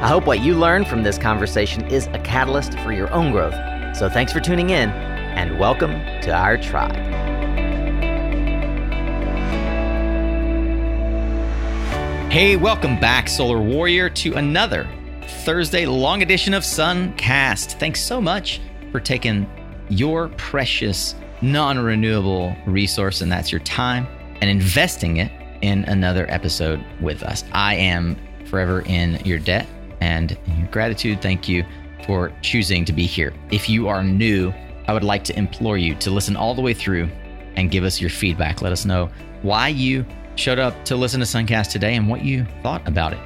I hope what you learn from this conversation is a catalyst for your own growth. So thanks for tuning in, and welcome to our tribe. Hey, welcome back, Solar Warrior, to another Thursday long edition of Suncast. Thanks so much for taking your precious, non renewable resource, and that's your time, and investing it in another episode with us. I am forever in your debt and in your gratitude, thank you for choosing to be here. If you are new, I would like to implore you to listen all the way through and give us your feedback. Let us know why you showed up to listen to Suncast today and what you thought about it.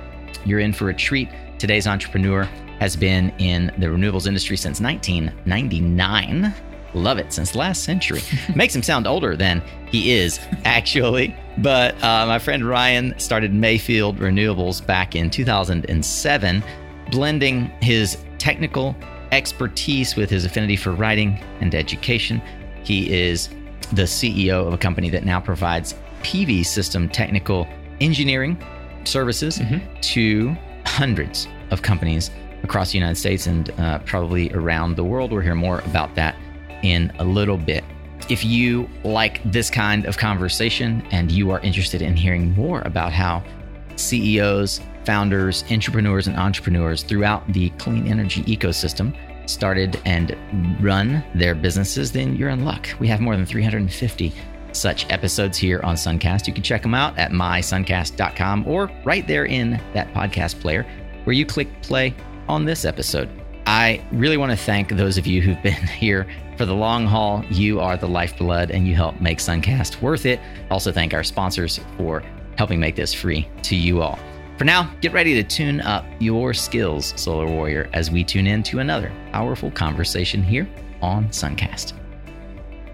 You're in for a treat. Today's entrepreneur has been in the renewables industry since 1999. Love it since last century. Makes him sound older than he is, actually. But uh, my friend Ryan started Mayfield Renewables back in 2007, blending his technical expertise with his affinity for writing and education. He is the CEO of a company that now provides PV system technical engineering services mm-hmm. to hundreds of companies across the United States and uh, probably around the world. We'll hear more about that in a little bit. If you like this kind of conversation and you are interested in hearing more about how CEOs, founders, entrepreneurs, and entrepreneurs throughout the clean energy ecosystem started and run their businesses, then you're in luck. We have more than 350 such episodes here on Suncast. You can check them out at mysuncast.com or right there in that podcast player where you click play on this episode. I really want to thank those of you who've been here for the long haul, you are the lifeblood and you help make Suncast worth it. Also, thank our sponsors for helping make this free to you all. For now, get ready to tune up your skills, Solar Warrior, as we tune in to another powerful conversation here on Suncast.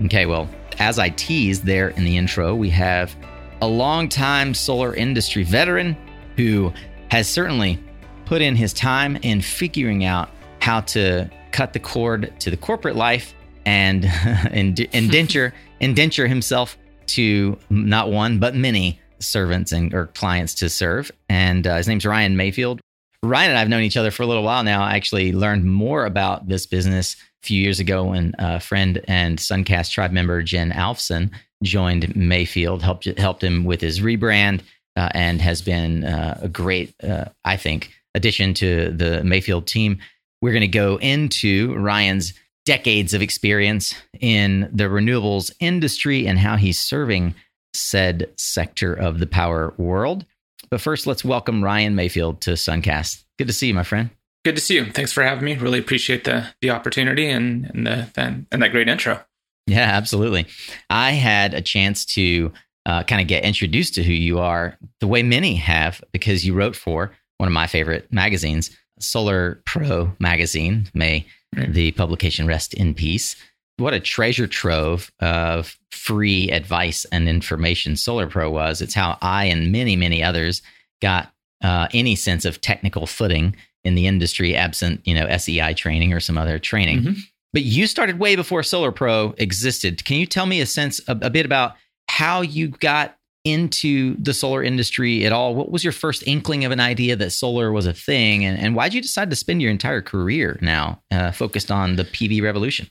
Okay, well, as I teased there in the intro, we have a longtime solar industry veteran who has certainly put in his time in figuring out how to cut the cord to the corporate life and indenture indenture himself to not one but many servants and or clients to serve. And uh, his name's Ryan Mayfield. Ryan and I've known each other for a little while now. I actually learned more about this business a few years ago when a friend and Suncast tribe member Jen Alfson joined Mayfield, helped helped him with his rebrand, uh, and has been uh, a great, uh, I think, addition to the Mayfield team. We're going to go into Ryan's decades of experience in the renewables industry and how he's serving said sector of the power world. But first, let's welcome Ryan Mayfield to Suncast. Good to see you, my friend. Good to see you. Thanks for having me. Really appreciate the the opportunity and and the, the and that great intro. Yeah, absolutely. I had a chance to uh, kind of get introduced to who you are the way many have because you wrote for one of my favorite magazines, Solar Pro magazine. May the publication rest in peace. What a treasure trove of free advice and information Solar Pro was. It's how I and many, many others got uh, any sense of technical footing in the industry, absent you know SEI training or some other training. Mm-hmm. But you started way before Solar Pro existed. Can you tell me a sense a, a bit about how you got into the solar industry at all? What was your first inkling of an idea that solar was a thing? And, and why did you decide to spend your entire career now uh, focused on the PV revolution?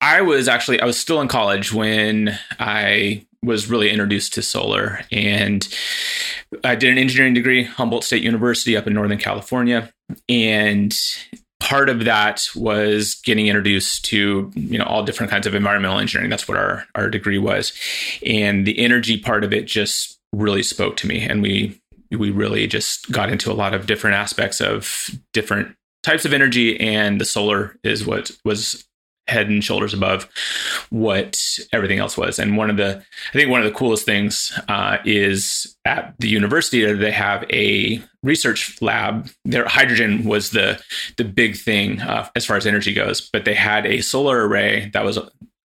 I was actually, I was still in college when I was really introduced to solar. And I did an engineering degree, Humboldt State University up in Northern California. And part of that was getting introduced to you know all different kinds of environmental engineering. That's what our our degree was. And the energy part of it just really spoke to me. And we we really just got into a lot of different aspects of different types of energy and the solar is what was head and shoulders above what everything else was. And one of the, I think one of the coolest things uh, is at the university they have a research lab. Their hydrogen was the the big thing uh, as far as energy goes, but they had a solar array that was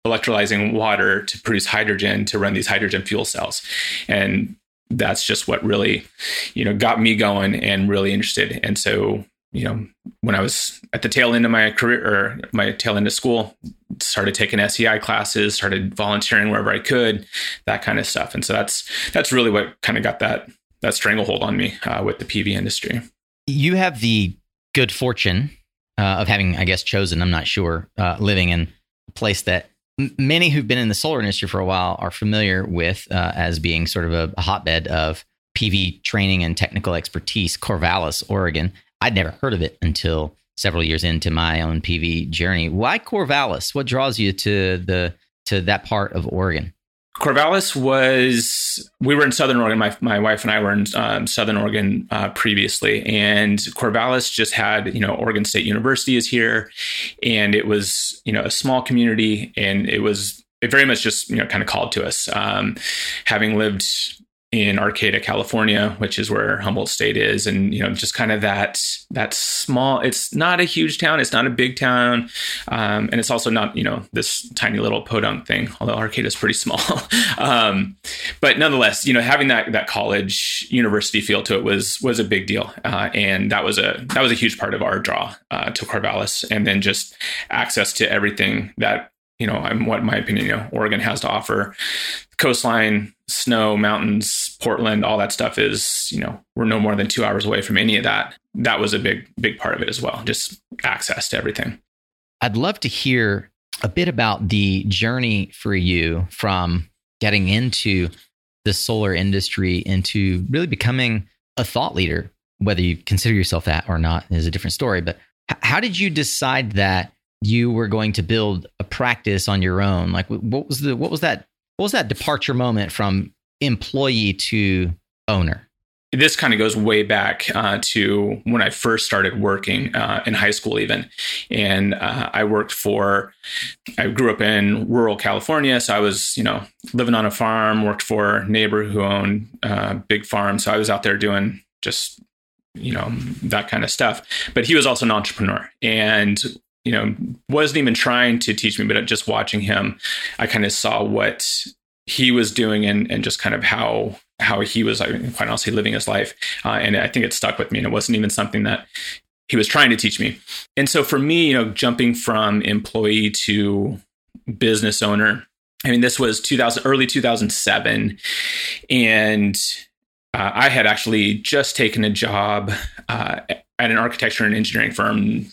electrolyzing water to produce hydrogen to run these hydrogen fuel cells, and that's just what really, you know, got me going and really interested. And so you know, when I was at the tail end of my career or my tail end of school, started taking SEI classes, started volunteering wherever I could, that kind of stuff. And so that's that's really what kind of got that that stranglehold on me uh, with the PV industry. You have the good fortune uh, of having, I guess, chosen. I'm not sure, uh, living in a place that many who've been in the solar industry for a while are familiar with uh, as being sort of a, a hotbed of PV training and technical expertise, Corvallis, Oregon. I'd never heard of it until several years into my own PV journey. Why Corvallis? What draws you to the to that part of Oregon? Corvallis was we were in Southern Oregon. My my wife and I were in um, Southern Oregon uh, previously, and Corvallis just had you know Oregon State University is here, and it was you know a small community, and it was it very much just you know kind of called to us. Um, having lived in Arcata, California, which is where Humboldt State is, and you know, just kind of that that small. It's not a huge town. It's not a big town, um, and it's also not you know this tiny little podunk thing. Although Arcata is pretty small, um, but nonetheless, you know, having that that college university feel to it was was a big deal, uh, and that was a that was a huge part of our draw uh, to Corvallis, and then just access to everything that you know, I'm what my opinion, you know, Oregon has to offer. Coastline, snow, mountains, Portland, all that stuff is, you know, we're no more than two hours away from any of that. That was a big, big part of it as well. Just access to everything. I'd love to hear a bit about the journey for you from getting into the solar industry into really becoming a thought leader. Whether you consider yourself that or not is a different story. But how did you decide that you were going to build a practice on your own? Like, what was the what was that what was that departure moment from employee to owner? This kind of goes way back uh, to when I first started working uh, in high school, even. And uh, I worked for, I grew up in rural California. So I was, you know, living on a farm, worked for a neighbor who owned a uh, big farm. So I was out there doing just you know that kind of stuff but he was also an entrepreneur and you know, wasn't even trying to teach me, but just watching him, I kind of saw what he was doing and, and just kind of how how he was quite honestly living his life. Uh, and I think it stuck with me. And it wasn't even something that he was trying to teach me. And so for me, you know, jumping from employee to business owner, I mean, this was 2000, early 2007. And uh, I had actually just taken a job uh, at an architecture and engineering firm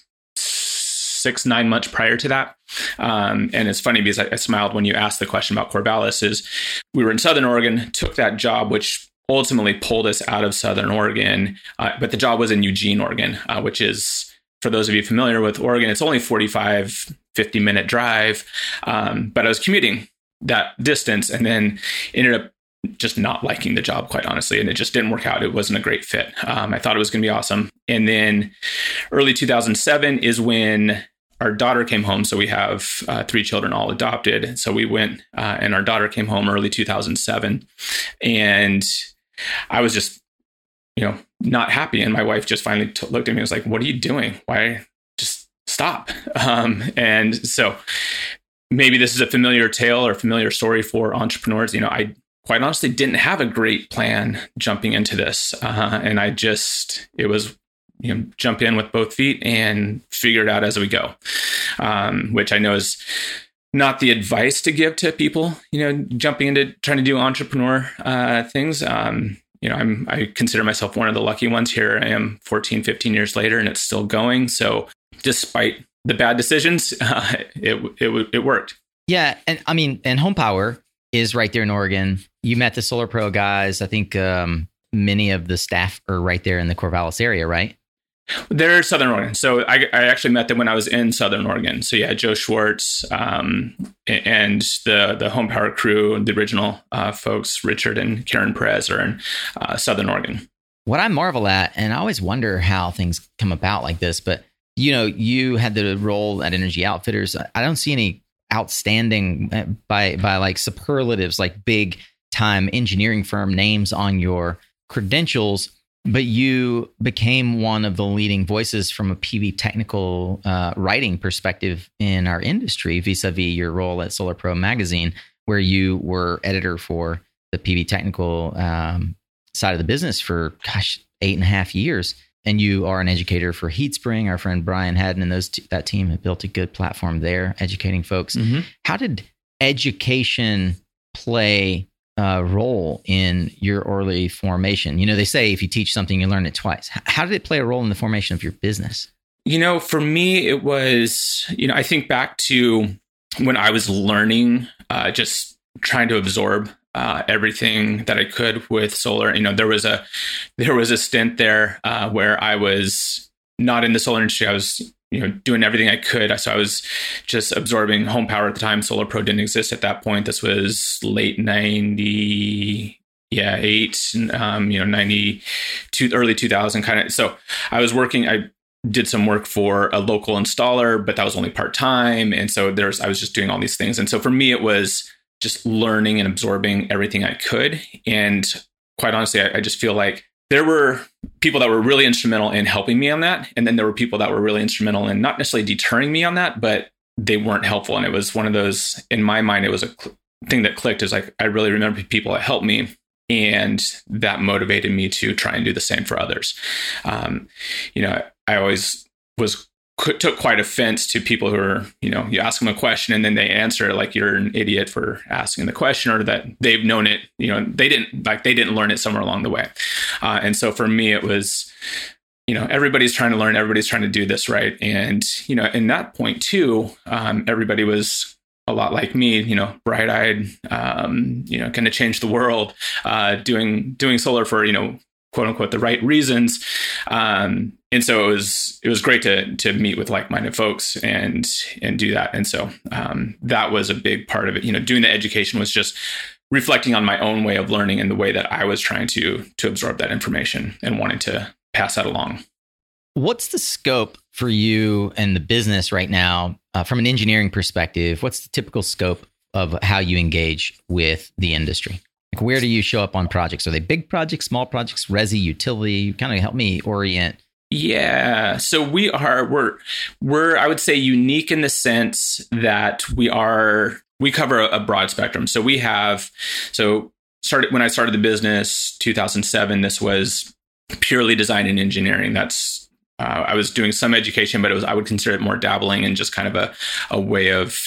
six, nine months prior to that. Um, and it's funny because I, I, smiled when you asked the question about Corvallis is we were in Southern Oregon, took that job, which ultimately pulled us out of Southern Oregon. Uh, but the job was in Eugene, Oregon, uh, which is, for those of you familiar with Oregon, it's only 45, 50 minute drive. Um, but I was commuting that distance and then ended up just not liking the job, quite honestly. And it just didn't work out. It wasn't a great fit. Um, I thought it was going to be awesome. And then early 2007 is when our daughter came home. So we have uh, three children, all adopted. So we went, uh, and our daughter came home early 2007. And I was just, you know, not happy. And my wife just finally t- looked at me and was like, What are you doing? Why just stop? Um, and so maybe this is a familiar tale or familiar story for entrepreneurs. You know, I quite honestly didn't have a great plan jumping into this. Uh, and I just, it was you know jump in with both feet and figure it out as we go. Um, which i know is not the advice to give to people you know jumping into trying to do entrepreneur uh, things. Um, you know i'm i consider myself one of the lucky ones. Here i am 14 15 years later and it's still going. So despite the bad decisions uh, it, it it worked. Yeah. And i mean and home power is right there in oregon. You met the solar pro guys. I think um, many of the staff are right there in the corvallis area right they're Southern Oregon. So I, I, actually met them when I was in Southern Oregon. So yeah, Joe Schwartz um, and the the Home Power crew, the original uh, folks, Richard and Karen Perez, are in uh, Southern Oregon. What I marvel at, and I always wonder how things come about like this, but you know, you had the role at Energy Outfitters. I don't see any outstanding uh, by by like superlatives, like big time engineering firm names on your credentials. But you became one of the leading voices from a PV technical uh, writing perspective in our industry, vis-a-vis your role at Solar Pro magazine, where you were editor for the PV technical um, side of the business for gosh eight and a half years and you are an educator for HeatSpring. Our friend Brian Hayden and those t- that team have built a good platform there, educating folks. Mm-hmm. How did education play a role in your early formation? You know, they say if you teach something, you learn it twice. How did it play a role in the formation of your business? You know, for me, it was, you know, I think back to when I was learning, uh, just trying to absorb uh, everything that I could with solar. You know, there was a there was a stint there uh, where I was not in the solar industry. I was you know doing everything I could. So I was just absorbing home power at the time. Solar Pro didn't exist at that point. This was late ninety. Yeah, eight, um, you know, ninety two, early two thousand, kind of. So I was working. I did some work for a local installer, but that was only part time, and so there's I was just doing all these things. And so for me, it was just learning and absorbing everything I could. And quite honestly, I, I just feel like there were people that were really instrumental in helping me on that. And then there were people that were really instrumental in not necessarily deterring me on that, but they weren't helpful. And it was one of those, in my mind, it was a cl- thing that clicked is like, I really remember people that helped me. And that motivated me to try and do the same for others. Um, you know, I always was took quite offense to people who are, you know, you ask them a question and then they answer it like you're an idiot for asking the question or that they've known it, you know, they didn't like they didn't learn it somewhere along the way. Uh, and so for me, it was, you know, everybody's trying to learn, everybody's trying to do this right. And, you know, in that point too, um, everybody was a lot like me, you know, bright eyed, um, you know, going to change the world, uh, doing, doing solar for, you know, quote unquote the right reasons. Um, and so it was it was great to to meet with like minded folks and and do that. And so um, that was a big part of it. You know, doing the education was just reflecting on my own way of learning and the way that I was trying to to absorb that information and wanting to pass that along. What's the scope for you and the business right now uh, from an engineering perspective? What's the typical scope of how you engage with the industry? Like where do you show up on projects? Are they big projects, small projects, resi, utility? Kind of help me orient. Yeah, so we are we're we're I would say unique in the sense that we are we cover a, broad spectrum. So we have so started when I started the business 2007 this was purely design and engineering. That's uh, I was doing some education, but it was I would consider it more dabbling and just kind of a a way of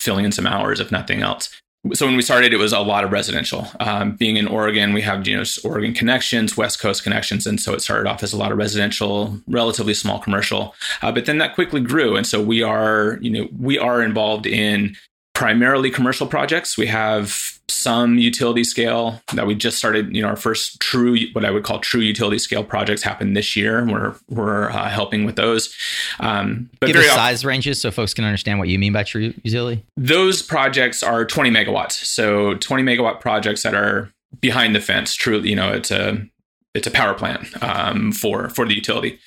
filling in some hours, if nothing else so when we started, it was a lot of residential. Um, being in Oregon, we have you know Oregon connections, West Coast connections, and so it started off as a lot of residential, relatively small commercial. Uh, but then that quickly grew, and so we are you know we are involved in primarily commercial projects. We have some utility scale that we just started. You know, our first true, what I would call true utility scale projects happened this year. We're we're uh, helping with those. Um, but Give us size ranges so folks can understand what you mean by true utility. Those projects are 20 megawatts. So 20 megawatt projects that are behind the fence. True, you know, it's a it's a power plant um, for for the utility.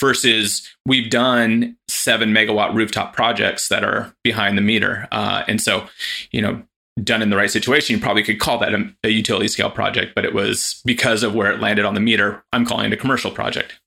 Versus we've done seven megawatt rooftop projects that are behind the meter, uh, and so you know done in the right situation, you probably could call that a, a, utility scale project, but it was because of where it landed on the meter, I'm calling it a commercial project.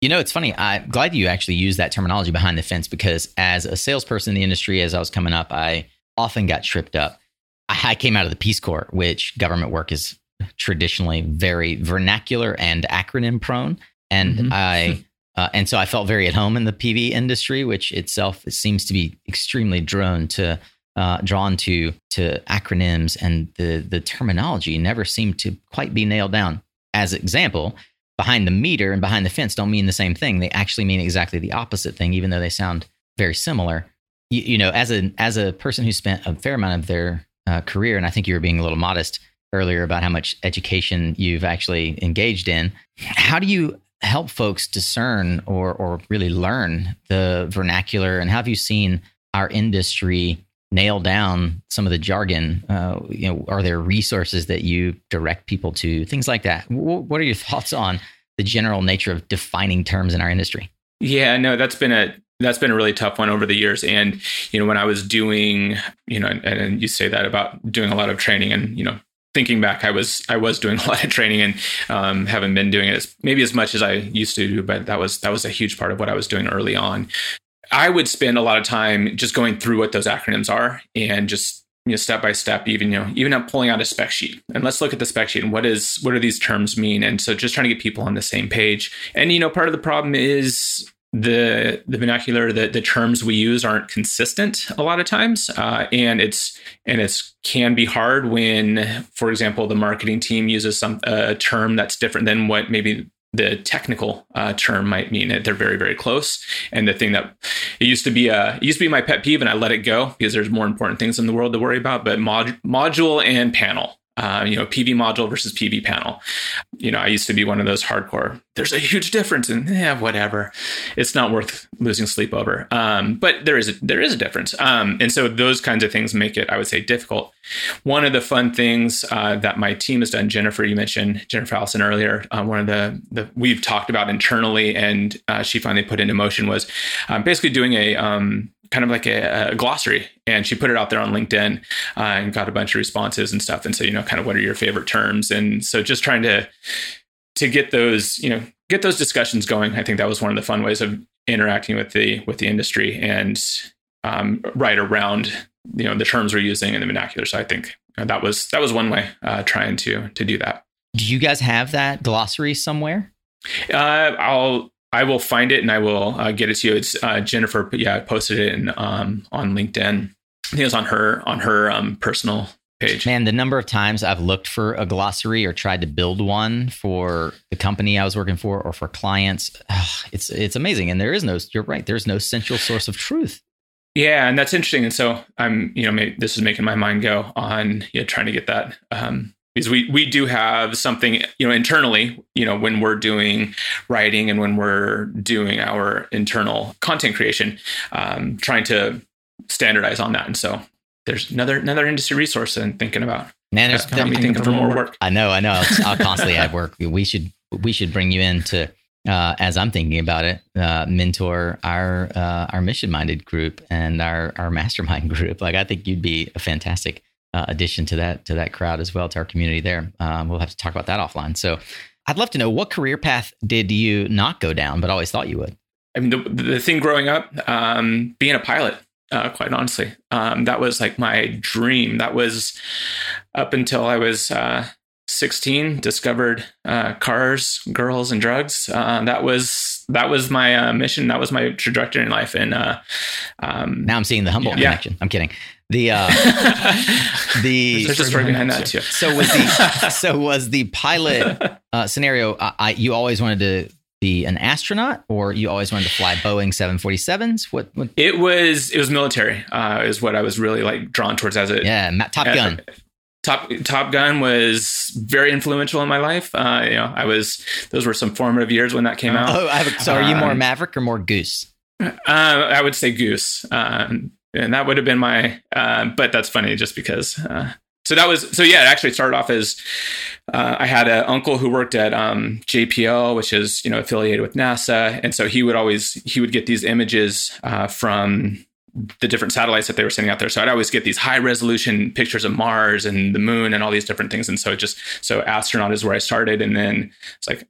You know, it's funny. I'm glad you actually use that terminology behind the fence because as a salesperson in the industry, as I was coming up, I often got tripped up. I came out of the Peace Corps, which government work is traditionally very vernacular and acronym prone. And mm-hmm. I, uh, and so I felt very at home in the PV industry, which itself seems to be extremely drawn to uh, drawn to to acronyms and the the terminology never seemed to quite be nailed down. As example, behind the meter and behind the fence don't mean the same thing. They actually mean exactly the opposite thing, even though they sound very similar. You, you know, as a as a person who spent a fair amount of their uh, career, and I think you were being a little modest earlier about how much education you've actually engaged in. How do you help folks discern or or really learn the vernacular, and have you seen our industry nail down some of the jargon? Uh, you know, are there resources that you direct people to? Things like that. W- what are your thoughts on the general nature of defining terms in our industry? Yeah, no, that's been a that's been a really tough one over the years. And, you know, when I was doing, you know, and, and you say that about doing a lot of training and, you know, thinking back, I was I was doing a lot of training and um, haven't been doing it as, maybe as much as I used to do, but that was that was a huge part of what I was doing early on. I would spend a lot of time just going through what those acronyms are and just you know step by step even you know even up pulling out a spec sheet. And let's look at the spec sheet and what is what do these terms mean? And so just trying to get people on the same page. And you know part of the problem is the the vernacular the, the terms we use aren't consistent a lot of times uh, and it's and it's can be hard when for example the marketing team uses some a term that's different than what maybe the technical uh, term might mean it. they're very very close and the thing that it used to be uh, it used to be my pet peeve and i let it go because there's more important things in the world to worry about but mod, module and panel uh, you know, PV module versus PV panel. You know, I used to be one of those hardcore. There's a huge difference, and yeah, whatever. It's not worth losing sleep over. Um, but there is a, there is a difference, um, and so those kinds of things make it, I would say, difficult. One of the fun things uh, that my team has done, Jennifer, you mentioned Jennifer Allison earlier. Uh, one of the, the we've talked about internally, and uh, she finally put into motion was um, basically doing a um, kind of like a, a, glossary and she put it out there on linkedin uh, and got a bunch of responses and stuff. And so you know kind of what are your favorite terms? And so just trying to to get those you know get those discussions going i think that was one of the fun ways of interacting with the with the industry and um, right around you know the terms we're using in the vernacular. So i think that was that was one way uh, trying to to do that. Do you guys have that glossary somewhere? Uh, i'll I will find it and I will uh, get it to you. It's uh, Jennifer. Yeah, I posted it in, um, on LinkedIn. I think it was on her on her um, personal page. Man, the number of times I've looked for a glossary or tried to build one for the company I was working for or for clients, it's it's amazing. And there is no. You're right. There's no central source of truth. Yeah, and that's interesting. And so I'm, you know, this is making my mind go on you know, trying to get that um, because we we do have something you know internally you know when we're doing writing and when we're doing our internal content creation um, trying to standardize on that. And so there's another another industry resource and thinking about. Man there's got me thinking for more work. i know i know. I'll, I'll constantly add work. We should we should bring you in to uh, as I'm thinking about it, uh, mentor our uh, our mission minded group and our our mastermind group. Like I think you'd be a fantastic uh, addition to that to that crowd as well to our community there. Um, we'll have to talk about that offline. So, I'd love to know what career path did you not go down, but always thought you would. I mean, the, the thing growing up, um, being a pilot, uh, quite honestly, um, that was like my dream. That was up until I was uh, 16, discovered uh, cars, girls, and drugs. Uh, that was that was my uh, mission. That was my trajectory in life. And uh, um, now I'm seeing the Humboldt yeah. connection. I'm kidding. The uh, the there's a story behind that too. So was the so was the pilot uh, scenario? I, you always wanted to be an astronaut, or you always wanted to fly Boeing 747s? What, what? It was it was military. Uh, is what I was really like drawn towards as a yeah Top Gun. Top Top Gun was very influential in my life. Uh, you know, I was those were some formative years when that came out. Oh, a, so are you more um, Maverick or more Goose? Uh, I would say Goose. Um, and that would have been my. Uh, but that's funny, just because. Uh, so that was so yeah. It actually started off as uh, I had an uncle who worked at um, JPL, which is you know affiliated with NASA, and so he would always he would get these images uh, from the different satellites that they were sending out there. So I'd always get these high resolution pictures of Mars and the moon and all these different things. And so just so astronaut is where I started, and then it's like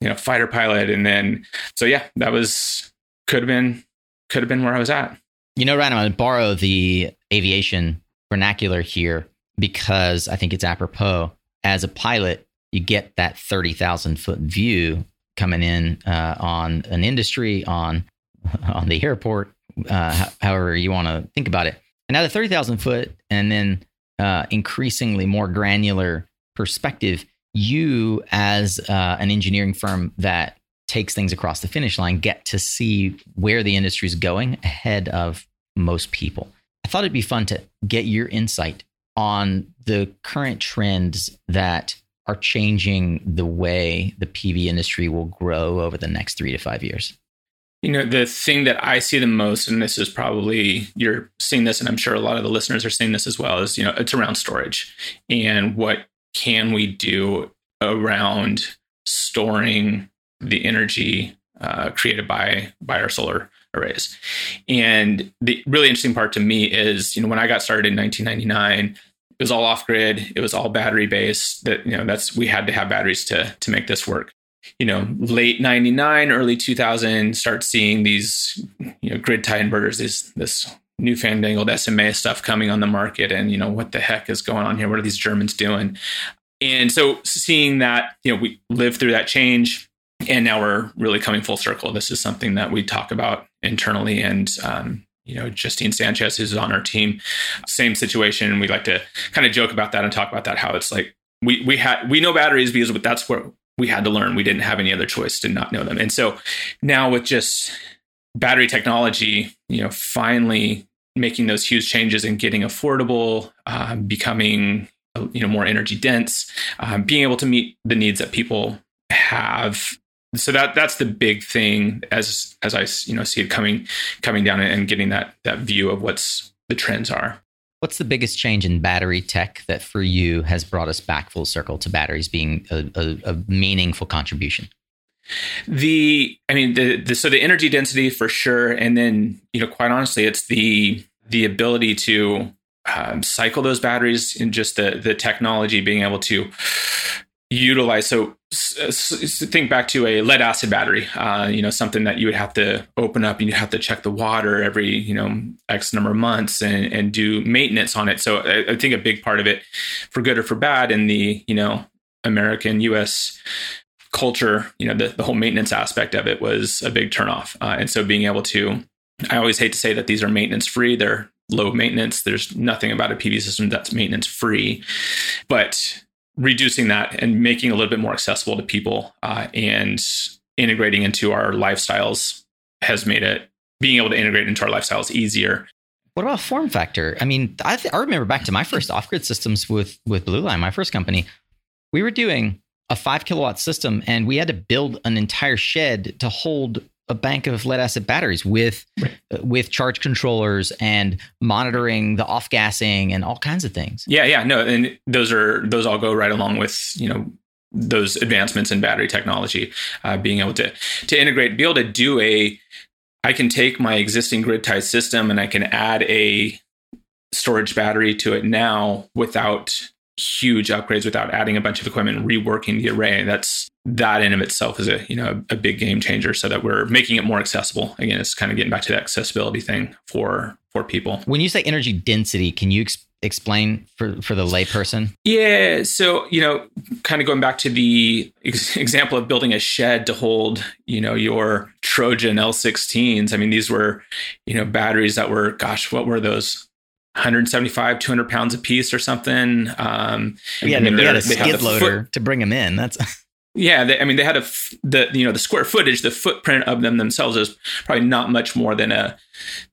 you know fighter pilot, and then so yeah, that was could have been could have been where I was at. You know, Ryan, I'm going to borrow the aviation vernacular here because I think it's apropos. As a pilot, you get that 30,000 foot view coming in uh, on an industry, on on the airport, uh, however you want to think about it. And now the 30,000 foot and then uh, increasingly more granular perspective, you as uh, an engineering firm that takes things across the finish line get to see where the industry is going ahead of most people. I thought it'd be fun to get your insight on the current trends that are changing the way the PV industry will grow over the next three to five years. You know, the thing that I see the most, and this is probably you're seeing this, and I'm sure a lot of the listeners are seeing this as well, is you know, it's around storage and what can we do around storing the energy uh, created by by our solar arrays. And the really interesting part to me is, you know, when I got started in 1999, it was all off grid. It was all battery based. That you know, that's we had to have batteries to to make this work. You know, late '99, early 2000, start seeing these you know grid tie inverters. This this newfangled SMA stuff coming on the market, and you know what the heck is going on here? What are these Germans doing? And so seeing that, you know, we lived through that change and now we're really coming full circle. This is something that we talk about internally, and um, you know, Justine Sanchez, who's on our team, same situation, we like to kind of joke about that and talk about that. How it's like we we had we know batteries because that's what we had to learn. We didn't have any other choice to not know them, and so now with just battery technology, you know, finally making those huge changes and getting affordable, uh, becoming you know more energy dense, uh, being able to meet the needs that people have so that that's the big thing as as I you know see it coming coming down and getting that that view of what's the trends are. What's the biggest change in battery tech that for you has brought us back full circle to batteries being a, a, a meaningful contribution? The I mean the, the so the energy density for sure, and then you know quite honestly, it's the the ability to um, cycle those batteries and just the the technology being able to utilize. So think back to a lead acid battery uh, you know something that you would have to open up and you'd have to check the water every you know x number of months and, and do maintenance on it. So I, I, think a big part of it for good or for bad in the you know american us culture you know the, the whole maintenance aspect of it was a big turnoff. Uh, and so being able to i always hate to say that these are maintenance free they're low maintenance there's nothing about a pv system that's maintenance free but reducing that and making a little bit more accessible to people uh, and integrating into our lifestyles has made it being able to integrate into our lifestyles easier. What about form factor? I mean, I, th- I remember back to my first off grid systems with with Blue Line, my first company. We were doing a five kilowatt system, and we had to build an entire shed to hold a bank of lead acid batteries with with charge controllers and monitoring the off gassing and all kinds of things. Yeah, yeah, no, and those are those all go right along with you know those advancements in battery technology, uh, being able to to integrate, be able to do a. I can take my existing grid tie system and I can add a storage battery to it now without huge upgrades without adding a bunch of equipment reworking the array. That's that in of itself is a you know a big game changer. So that we're making it more accessible. Again, it's kind of getting back to the accessibility thing for for people. When you say energy density, can you ex- explain for for the layperson? Yeah. So you know, kind of going back to the ex- example of building a shed to hold you know your Trojan L16s. I mean, these were you know batteries that were gosh, what were those? 175, 200 pounds a piece or something. Um, yeah, mean, they had a skid loader foot, to bring them in. That's yeah. They, I mean, they had a the you know the square footage, the footprint of them themselves is probably not much more than a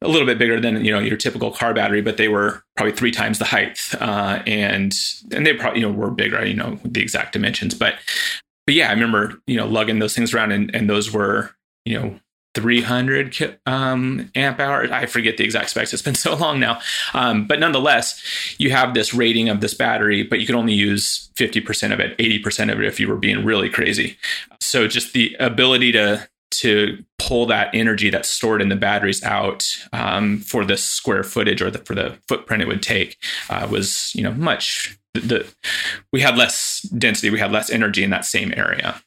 a little bit bigger than you know your typical car battery, but they were probably three times the height, uh, and and they probably you know were bigger, you know, the exact dimensions, but but yeah, I remember you know lugging those things around, and and those were you know 300 um, amp hours. I forget the exact specs. It's been so long now. Um, but nonetheless, you have this rating of this battery, but you can only use 50% of it, 80% of it if you were being really crazy. So just the ability to to pull that energy that's stored in the batteries out um, for the square footage or the, for the footprint it would take uh, was you know much the, we had less density, we had less energy in that same area.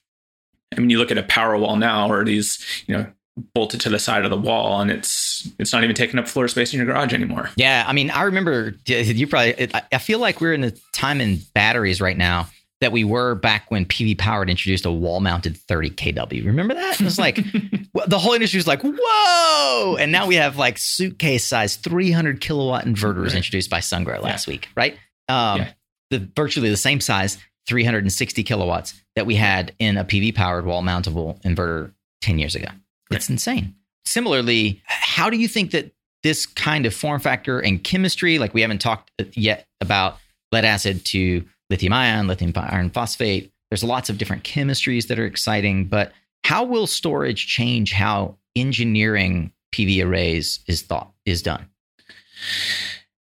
I mean, you look at a Powerwall now, or these, you know, bolted to the side of the wall and it's it's not even taking up floor space in your garage anymore yeah i mean i remember you probably i feel like we're in a time in batteries right now that we were back when pv powered introduced a wall mounted 30 kw remember that it was like the whole industry was like whoa and now we have like suitcase size 300 kilowatt inverters right. introduced by sungrow last yeah. week right um yeah. the virtually the same size 360 kilowatts that we had in a pv powered wall mountable inverter 10 years ago it's insane. Similarly, how do you think that this kind of form factor and chemistry, like we haven't talked uh, yet about lead acid to lithium ion, lithium iron phosphate, there's lots of different chemistries that are exciting, but how will storage change how engineering PV arrays is thought is done?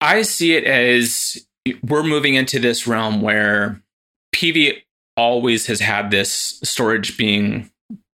I see it as we're moving into this realm where PV always has had this storage being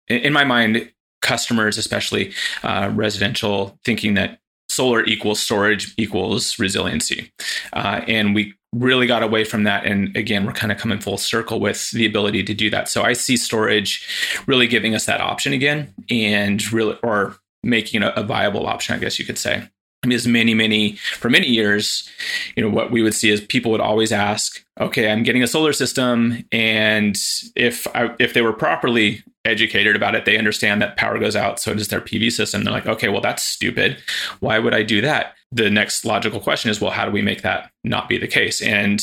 in my mind customers, especially uh, residential, thinking that solar equals storage equals resiliency. Uh, and we really got away from that. And again, we're kind of coming full circle with the ability to do that. So I see storage really giving us that option again and really, or making a, a viable option, I guess you could say. I mean, as many, many, for many years, you know, what we would see is people would always ask, okay, I'm getting a solar system. And if I, if they were properly educated about it, they understand that power goes out. So does their PV system. They're like, okay, well, that's stupid. Why would I do that? The next logical question is, well, how do we make that not be the case? And,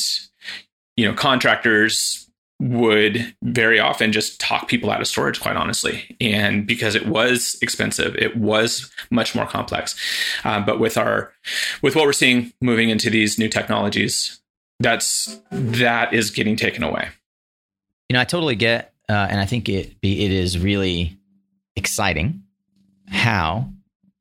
you know, contractors would very often just talk people out of storage, quite honestly. And because it was expensive, it was much more complex. Uh, but with our, with what we're seeing moving into these new technologies, that's that is getting taken away. You know, I totally get, uh, and I think it it is really exciting how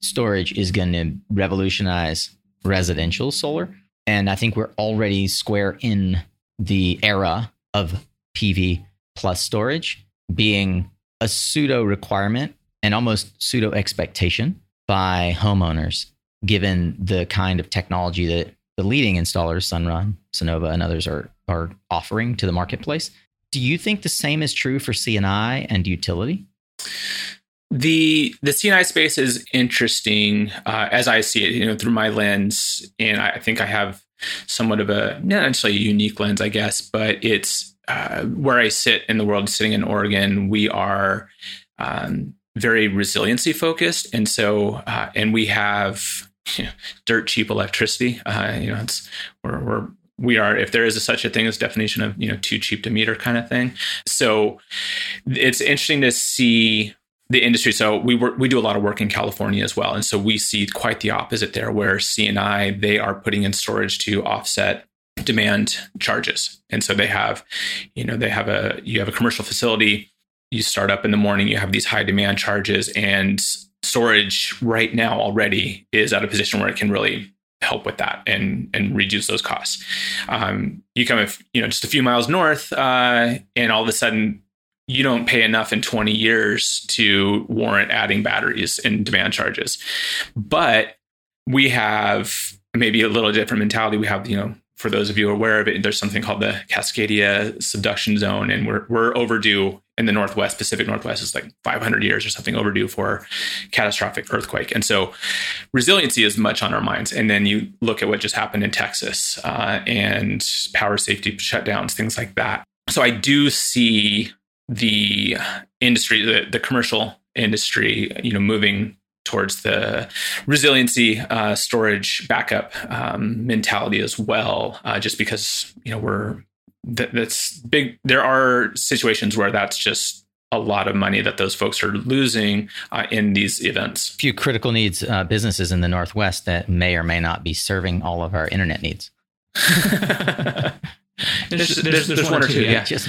storage is going to revolutionize residential solar, and I think we're already square in the era of PV plus storage being a pseudo requirement and almost pseudo expectation by homeowners, given the kind of technology that the leading installers, Sunrun, Sunnova, and others are are offering to the marketplace. Do you think the same is true for CNI and utility? The the CNI space is interesting uh, as I see it, you know, through my lens, and I think I have somewhat of a not necessarily a unique lens, I guess, but it's uh, where I sit in the world, sitting in Oregon, we are um, very resiliency focused, and so uh, and we have you know, dirt cheap electricity. Uh, you know, it's we're, we're we are if there is a, such a thing as definition of you know too cheap to meter kind of thing. So it's interesting to see the industry. So we work, we do a lot of work in California as well, and so we see quite the opposite there, where CNI they are putting in storage to offset demand charges. And so they have, you know, they have a you have a commercial facility, you start up in the morning, you have these high demand charges and storage right now already is at a position where it can really help with that and and reduce those costs. Um, you come if you know just a few miles north, uh, and all of a sudden you don't pay enough in 20 years to warrant adding batteries and demand charges. But we have maybe a little different mentality. We have you know for those of you aware of it, there's something called the Cascadia subduction zone, and we're we're overdue in the Northwest, Pacific Northwest is like 500 years or something overdue for catastrophic earthquake, and so resiliency is much on our minds. And then you look at what just happened in Texas uh, and power safety shutdowns, things like that. So I do see the industry, the, the commercial industry, you know, moving towards the resiliency uh, storage backup um, mentality as well uh, just because you know we're that, that's big there are situations where that's just a lot of money that those folks are losing uh, in these events. A few critical needs uh, businesses in the Northwest that may or may not be serving all of our internet needs. there's, there's, there's, there's, one or two, yeah. Just,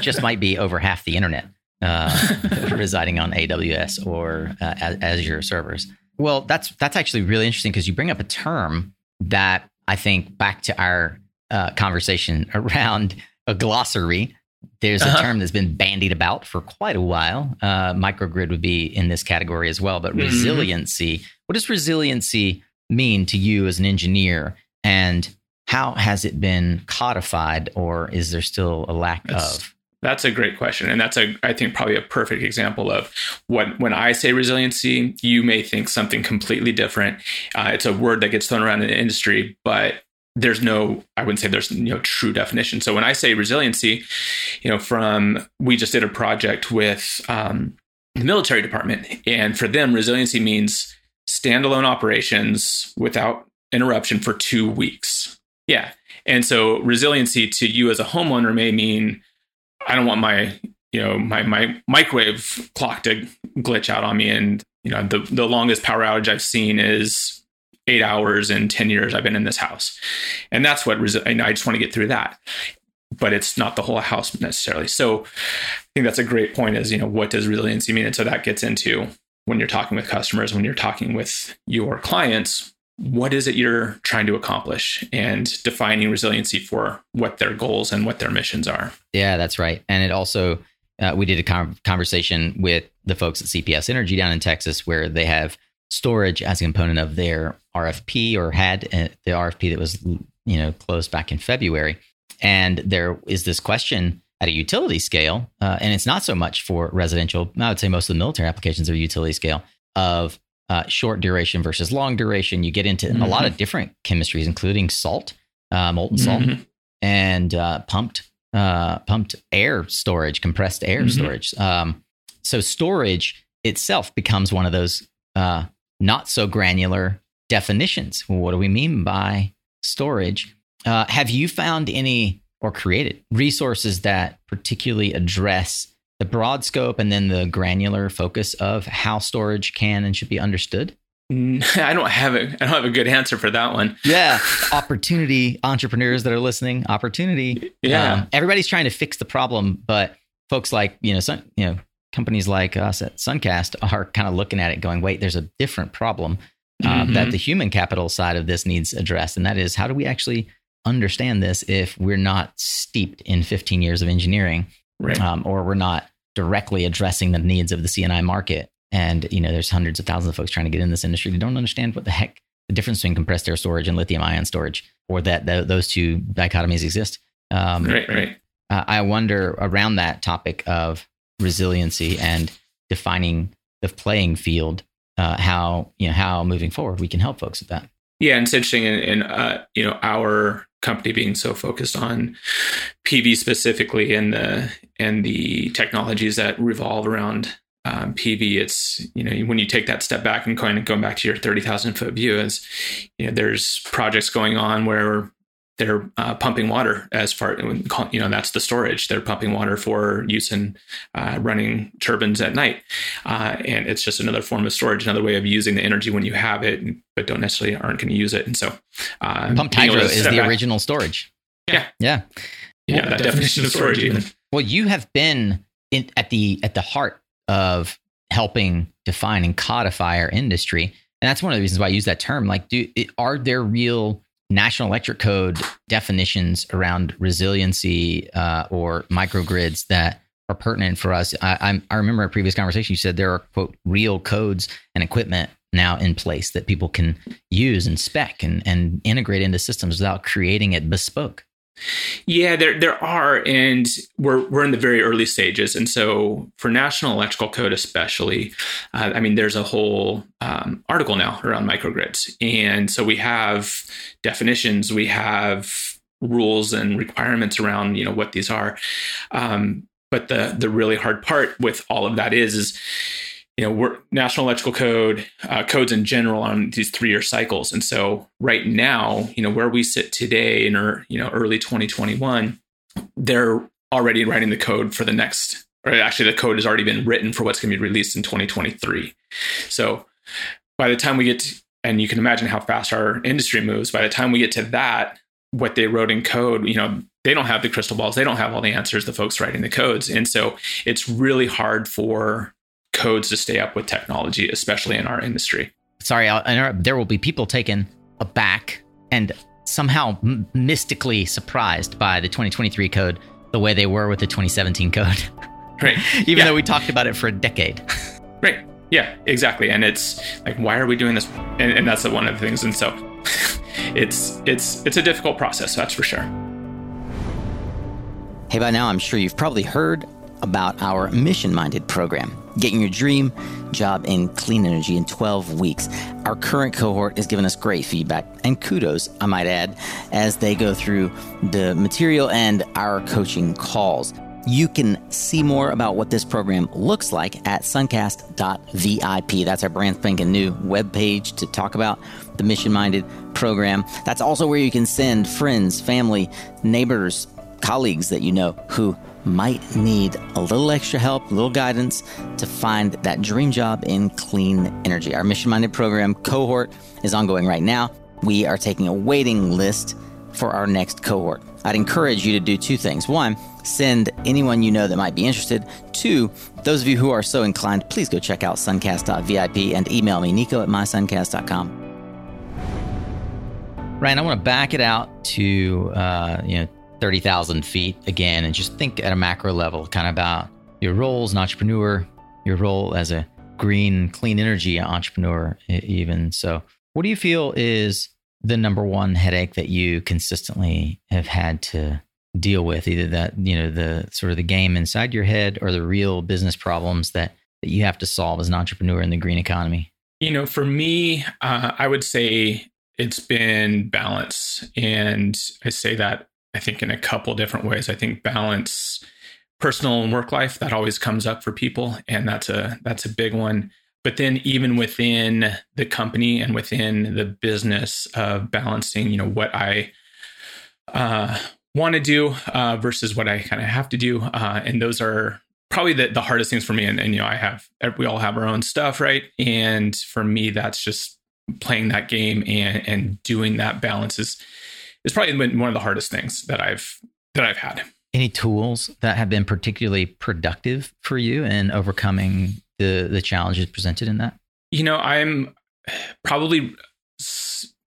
just might be over half the internet uh, residing on AWS or uh, Azure servers. Well, that's that's actually really interesting because you bring up a term that I think back to our uh, conversation around a glossary. There's a uh-huh. term that's been bandied about for quite a while. Uh, microgrid would be in this category as well. But mm-hmm. resiliency, what does resiliency mean to you as an engineer? And how has it been codified, or is there still a lack that's, of? That's a great question. And that's a I think probably a perfect example of what when I say resiliency, you may think something completely different. Uh, it's a word that gets thrown around in the industry, but there's no i wouldn't say there's you know true definition so when i say resiliency you know from we just did a project with um, the military department and for them resiliency means standalone operations without interruption for two weeks yeah and so resiliency to you as a homeowner may mean I don't want my you know my my microwave clock to glitch out on me. And you know the the longest power outage I've seen is eight hours in ten years I've been in this house, and that's what resi- I just want to get through that. But it's not the whole house necessarily. So I think that's a great point. Is you know what does resiliency mean? And so that gets into when you're talking with customers, when you're talking with your clients, what is it you're trying to accomplish and defining resiliency for what their goals and what their missions are. Yeah, that's right. And it also, uh, we did a conversation with the folks at CPS Energy down in Texas, where they have storage as a component of their RFP or had uh, the RFP that was you know closed back in February. And there is this question at a utility scale, uh, and it's not so much for residential. I would say most of the military applications are utility scale of uh, short duration versus long duration. You get into mm-hmm. a lot of mm-hmm. different chemistries, including salt, uh, molten salt, mm-hmm. and uh, pumped uh, pumped air storage, compressed air mm-hmm. storage. Um, so storage itself becomes one of those uh, not so granular definitions. What do we mean by storage? Uh, have you found any or created resources that particularly address the broad scope and then the granular focus of how storage can and should be understood? I don't have a I don't have a good answer for that one. Yeah, opportunity entrepreneurs that are listening, opportunity. Yeah, um, everybody's trying to fix the problem, but folks like you know, some, you know, companies like us at Suncast are kind of looking at it, going, "Wait, there's a different problem uh, mm-hmm. that the human capital side of this needs addressed, and that is how do we actually understand this if we're not steeped in 15 years of engineering, right. um, or we're not directly addressing the needs of the C&I market. And you know, there's hundreds of thousands of folks trying to get in this industry who don't understand what the heck the difference between compressed air storage and lithium ion storage, or that th- those two dichotomies exist. Um, right, right. Uh, I wonder around that topic of resiliency and defining the playing field, uh, how you know how moving forward we can help folks with that. Yeah, and it's interesting in, in uh, you know our company being so focused on PV specifically and the and the technologies that revolve around um, PV. It's you know when you take that step back and kind of going back to your thirty thousand foot view, is you know, there's projects going on where they're uh, pumping water as far you know that's the storage. They're pumping water for use in uh, running turbines at night. Uh, and it's just another form of storage another way of using the energy when you have it but don't necessarily aren't going to use it. And so uh, pumped hydro is the back. original storage. Yeah. Yeah. Yeah. Well, that definition of storage even. well you have been in, at the at the heart of helping define and codify our industry. And that's one of the reasons why i use that term. Like do are there real National Electric Code definitions around resiliency uh, or microgrids that are pertinent for us. I, I, remember a previous conversation you said there are quote real codes and equipment now in place that people can use and spec and, and integrate into systems without creating it bespoke. Yeah, there there are, and we're we're in the very early stages. And so for National Electrical Code, especially, uh, I mean, there's a whole um, article now around microgrids, and so we have definitions, we have rules and requirements around you know what these are. Um, but the the really hard part with all of that is is you know, we're National Electrical Code, uh, codes in general on these three-year cycles. And so right now, you know, where we sit today in, or, you know, early 2021, they're already writing the code for the next, or actually the code has already been written for what's going to be released in 2023. So by the time we get to, and you can imagine how fast our industry moves, by the time we get to that, what they wrote in code, you know, they don't have the crystal balls. They don't have all the answers, the folks writing the codes. And so it's really hard for codes to stay up with technology, especially in our industry. Sorry, I'll interrupt. There will be people taken aback and somehow m- mystically surprised by the 2023 code the way they were with the 2017 code. Right. Even yeah. though we talked about it for a decade. right. Yeah, exactly. And it's like, why are we doing this? And, and that's one of the things. And so it's it's it's a difficult process, that's for sure. Hey, by now I'm sure you've probably heard about our mission minded program, getting your dream job in clean energy in 12 weeks. Our current cohort is giving us great feedback and kudos, I might add, as they go through the material and our coaching calls. You can see more about what this program looks like at suncast.vip. That's our brand spanking new webpage to talk about the mission minded program. That's also where you can send friends, family, neighbors, colleagues that you know who might need a little extra help, a little guidance to find that dream job in clean energy. Our mission minded program cohort is ongoing right now. We are taking a waiting list for our next cohort. I'd encourage you to do two things. One, send anyone you know that might be interested. Two, those of you who are so inclined, please go check out suncast.vip and email me, nico at mysuncast.com. Ryan, I want to back it out to uh, you know 30,000 feet again and just think at a macro level kind of about your role as an entrepreneur, your role as a green, clean energy entrepreneur, even. So, what do you feel is the number one headache that you consistently have had to deal with? Either that, you know, the sort of the game inside your head or the real business problems that, that you have to solve as an entrepreneur in the green economy? You know, for me, uh, I would say it's been balance. And I say that I think in a couple different ways. I think balance personal and work life that always comes up for people and that's a that's a big one. But then even within the company and within the business of balancing you know what i uh, want to do uh, versus what i kind of have to do uh, and those are probably the, the hardest things for me. And, and you know i have we all have our own stuff right? And for me that's just playing that game and and doing that balance is is probably one of the hardest things that i've that i've had any tools that have been particularly productive for you in overcoming the the challenges presented in that? You know, I'm probably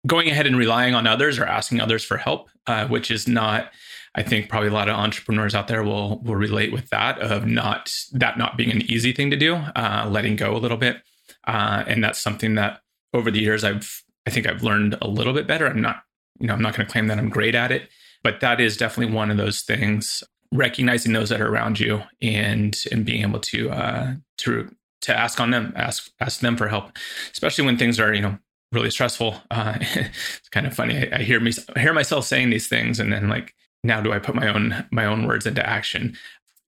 going ahead and relying on others or asking others for help, uh, which is not. I think probably a lot of entrepreneurs out there will will relate with that of not that not being an easy thing to do, uh, letting go a little bit, uh, and that's something that over the years I've I think I've learned a little bit better. I'm not you know I'm not going to claim that I'm great at it, but that is definitely one of those things recognizing those that are around you and and being able to uh to to ask on them ask ask them for help especially when things are you know really stressful. Uh it's kind of funny. I, I hear me I hear myself saying these things and then like now do i put my own my own words into action?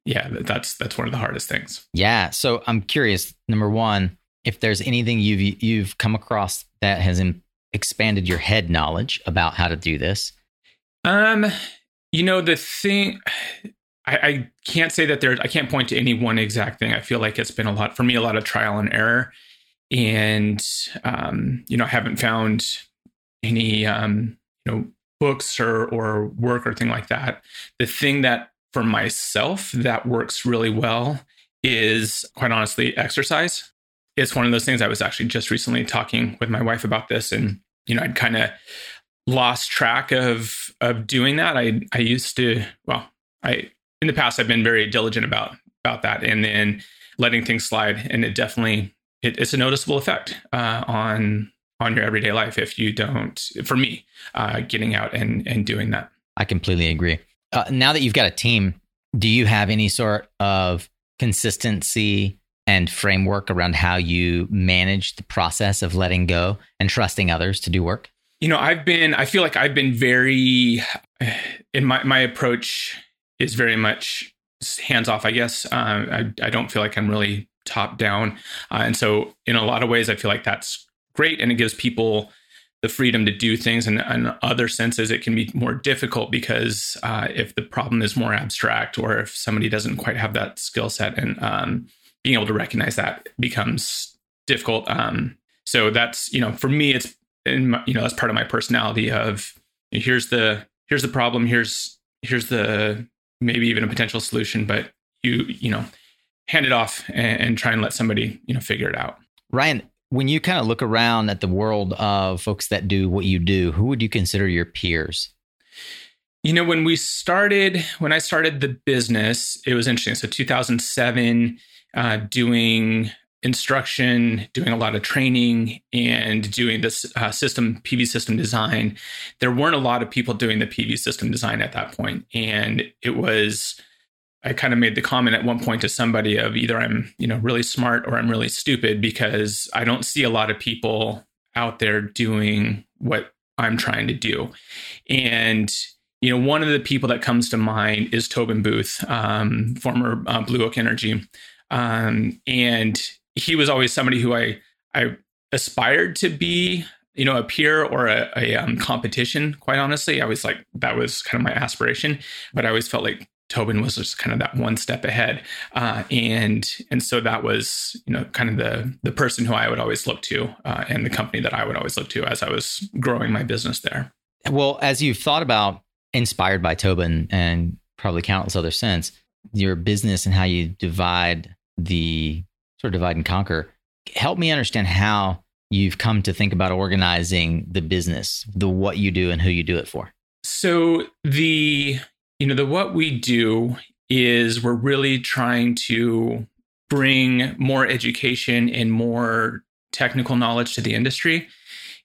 Yeah that's that's one of the hardest things. Yeah so i'm curious number one if there's anything you've you've come across that has in, expanded your head knowledge about how to do this um, you know, the thing I, I can't say that there I can't point to any one exact thing. I feel like it's been a lot for me, a lot of trial and error. And um, you know, I haven't found any um, you know, books or or work or thing like that. The thing that for myself that works really well is quite honestly exercise. It's one of those things I was actually just recently talking with my wife about this and you know, I'd kind of lost track of of doing that. I I used to well, I in the past I've been very diligent about about that, and then letting things slide, and it definitely it, it's a noticeable effect uh, on on your everyday life if you don't. For me, uh, getting out and and doing that. I completely agree. Uh, now that you've got a team, do you have any sort of consistency and framework around how you manage the process of letting go and trusting others to do work? You know, I've been, I feel like I've been very, in my, my approach is very much hands off, I guess. Uh, I, I don't feel like I'm really top down. Uh, and so, in a lot of ways, I feel like that's great. And it gives people the freedom to do things. And in other senses, it can be more difficult because uh, if the problem is more abstract or if somebody doesn't quite have that skill set and um, being able to recognize that becomes difficult. Um, so that's, you know, for me, it's my, you know that's part of my personality of here's the here's the problem here's here's the maybe even a potential solution but you you know hand it off and, and try and let somebody you know figure it out. Ryan when you kind of look around at the world of folks that do what you do who would you consider your peers? You know when we started when i started the business it was interesting. So 2007 uh, doing instruction, doing a lot of training, and doing this uh, system PV system design, there weren't a lot of people doing the PV system design at that point, and it was. I kind of made the comment at one point to somebody of either I'm, you know, really smart or I'm really stupid because I don't see a lot of people out there doing what I'm trying to do. And you know, one of the people that comes to mind is Tobin Booth, um, former uh, Blue Oak Energy, um, and he was always somebody who I I aspired to be, you know, a peer or a, a um, competition. Quite honestly, I was like that was kind of my aspiration, but I always felt like Tobin was just kind of that one step ahead, uh, and and so that was you know kind of the the person who I would always look to, uh, and the company that I would always look to as I was growing my business there. Well, as you've thought about inspired by Tobin and probably countless other since your business and how you divide the sort of divide and conquer. Help me understand how you've come to think about organizing the business, the what you do and who you do it for. So the you know the what we do is we're really trying to bring more education and more technical knowledge to the industry.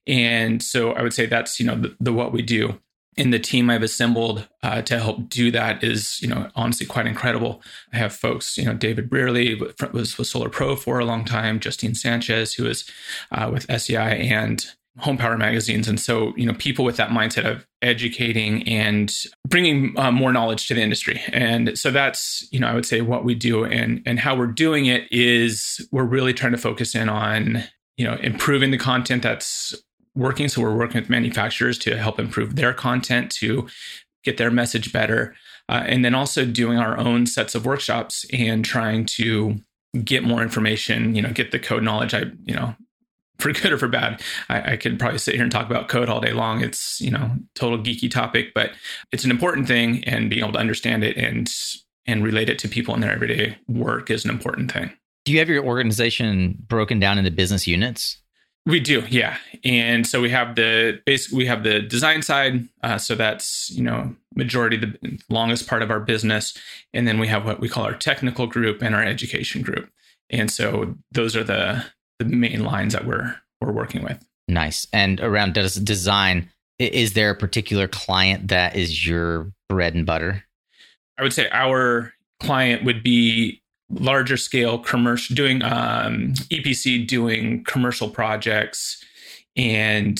And so I would say that's, you know, the, the what we do. And the team I've assembled uh, to help do that is, you know, honestly quite incredible. I have folks, you know, David Brearley was with Solar Pro for a long time, Justine Sanchez, who is uh, with SEI and home power magazines. And so you know people with that mindset of educating and bringing uh, more knowledge to the industry. And so that's you know i would say what we do. And and how we're doing it is we're really trying to focus in on you know improving the content that's working so we're working with manufacturers to help improve their content to get their message better uh, and then also doing our own sets of workshops and trying to get more information you know get the code knowledge i you know for good or for bad. I, I, could probably sit here and talk about code all day long. It's you know total geeky topic, but it's an important thing, and being able to understand it and and relate it to people in their everyday work is an important thing. Do you have your organization broken down into business units? We do, yeah. And so we have the basically we have the design side, uh, so that's you know majority the longest part of our business, and then we have what we call our technical group and our education group. And so those are the the main lines that we're we're working with. Nice. And around design, is there a particular client that is your bread and butter? I would say our client would be larger scale commercial, doing um, EPC, doing commercial projects, and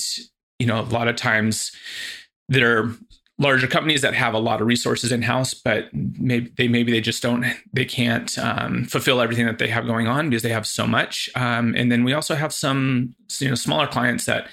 you know a lot of times there are larger companies that have a lot of resources in house, but maybe they maybe they just don't they can't um, fulfill everything that they have going on because they have so much. Um, and then we also have some you know smaller clients that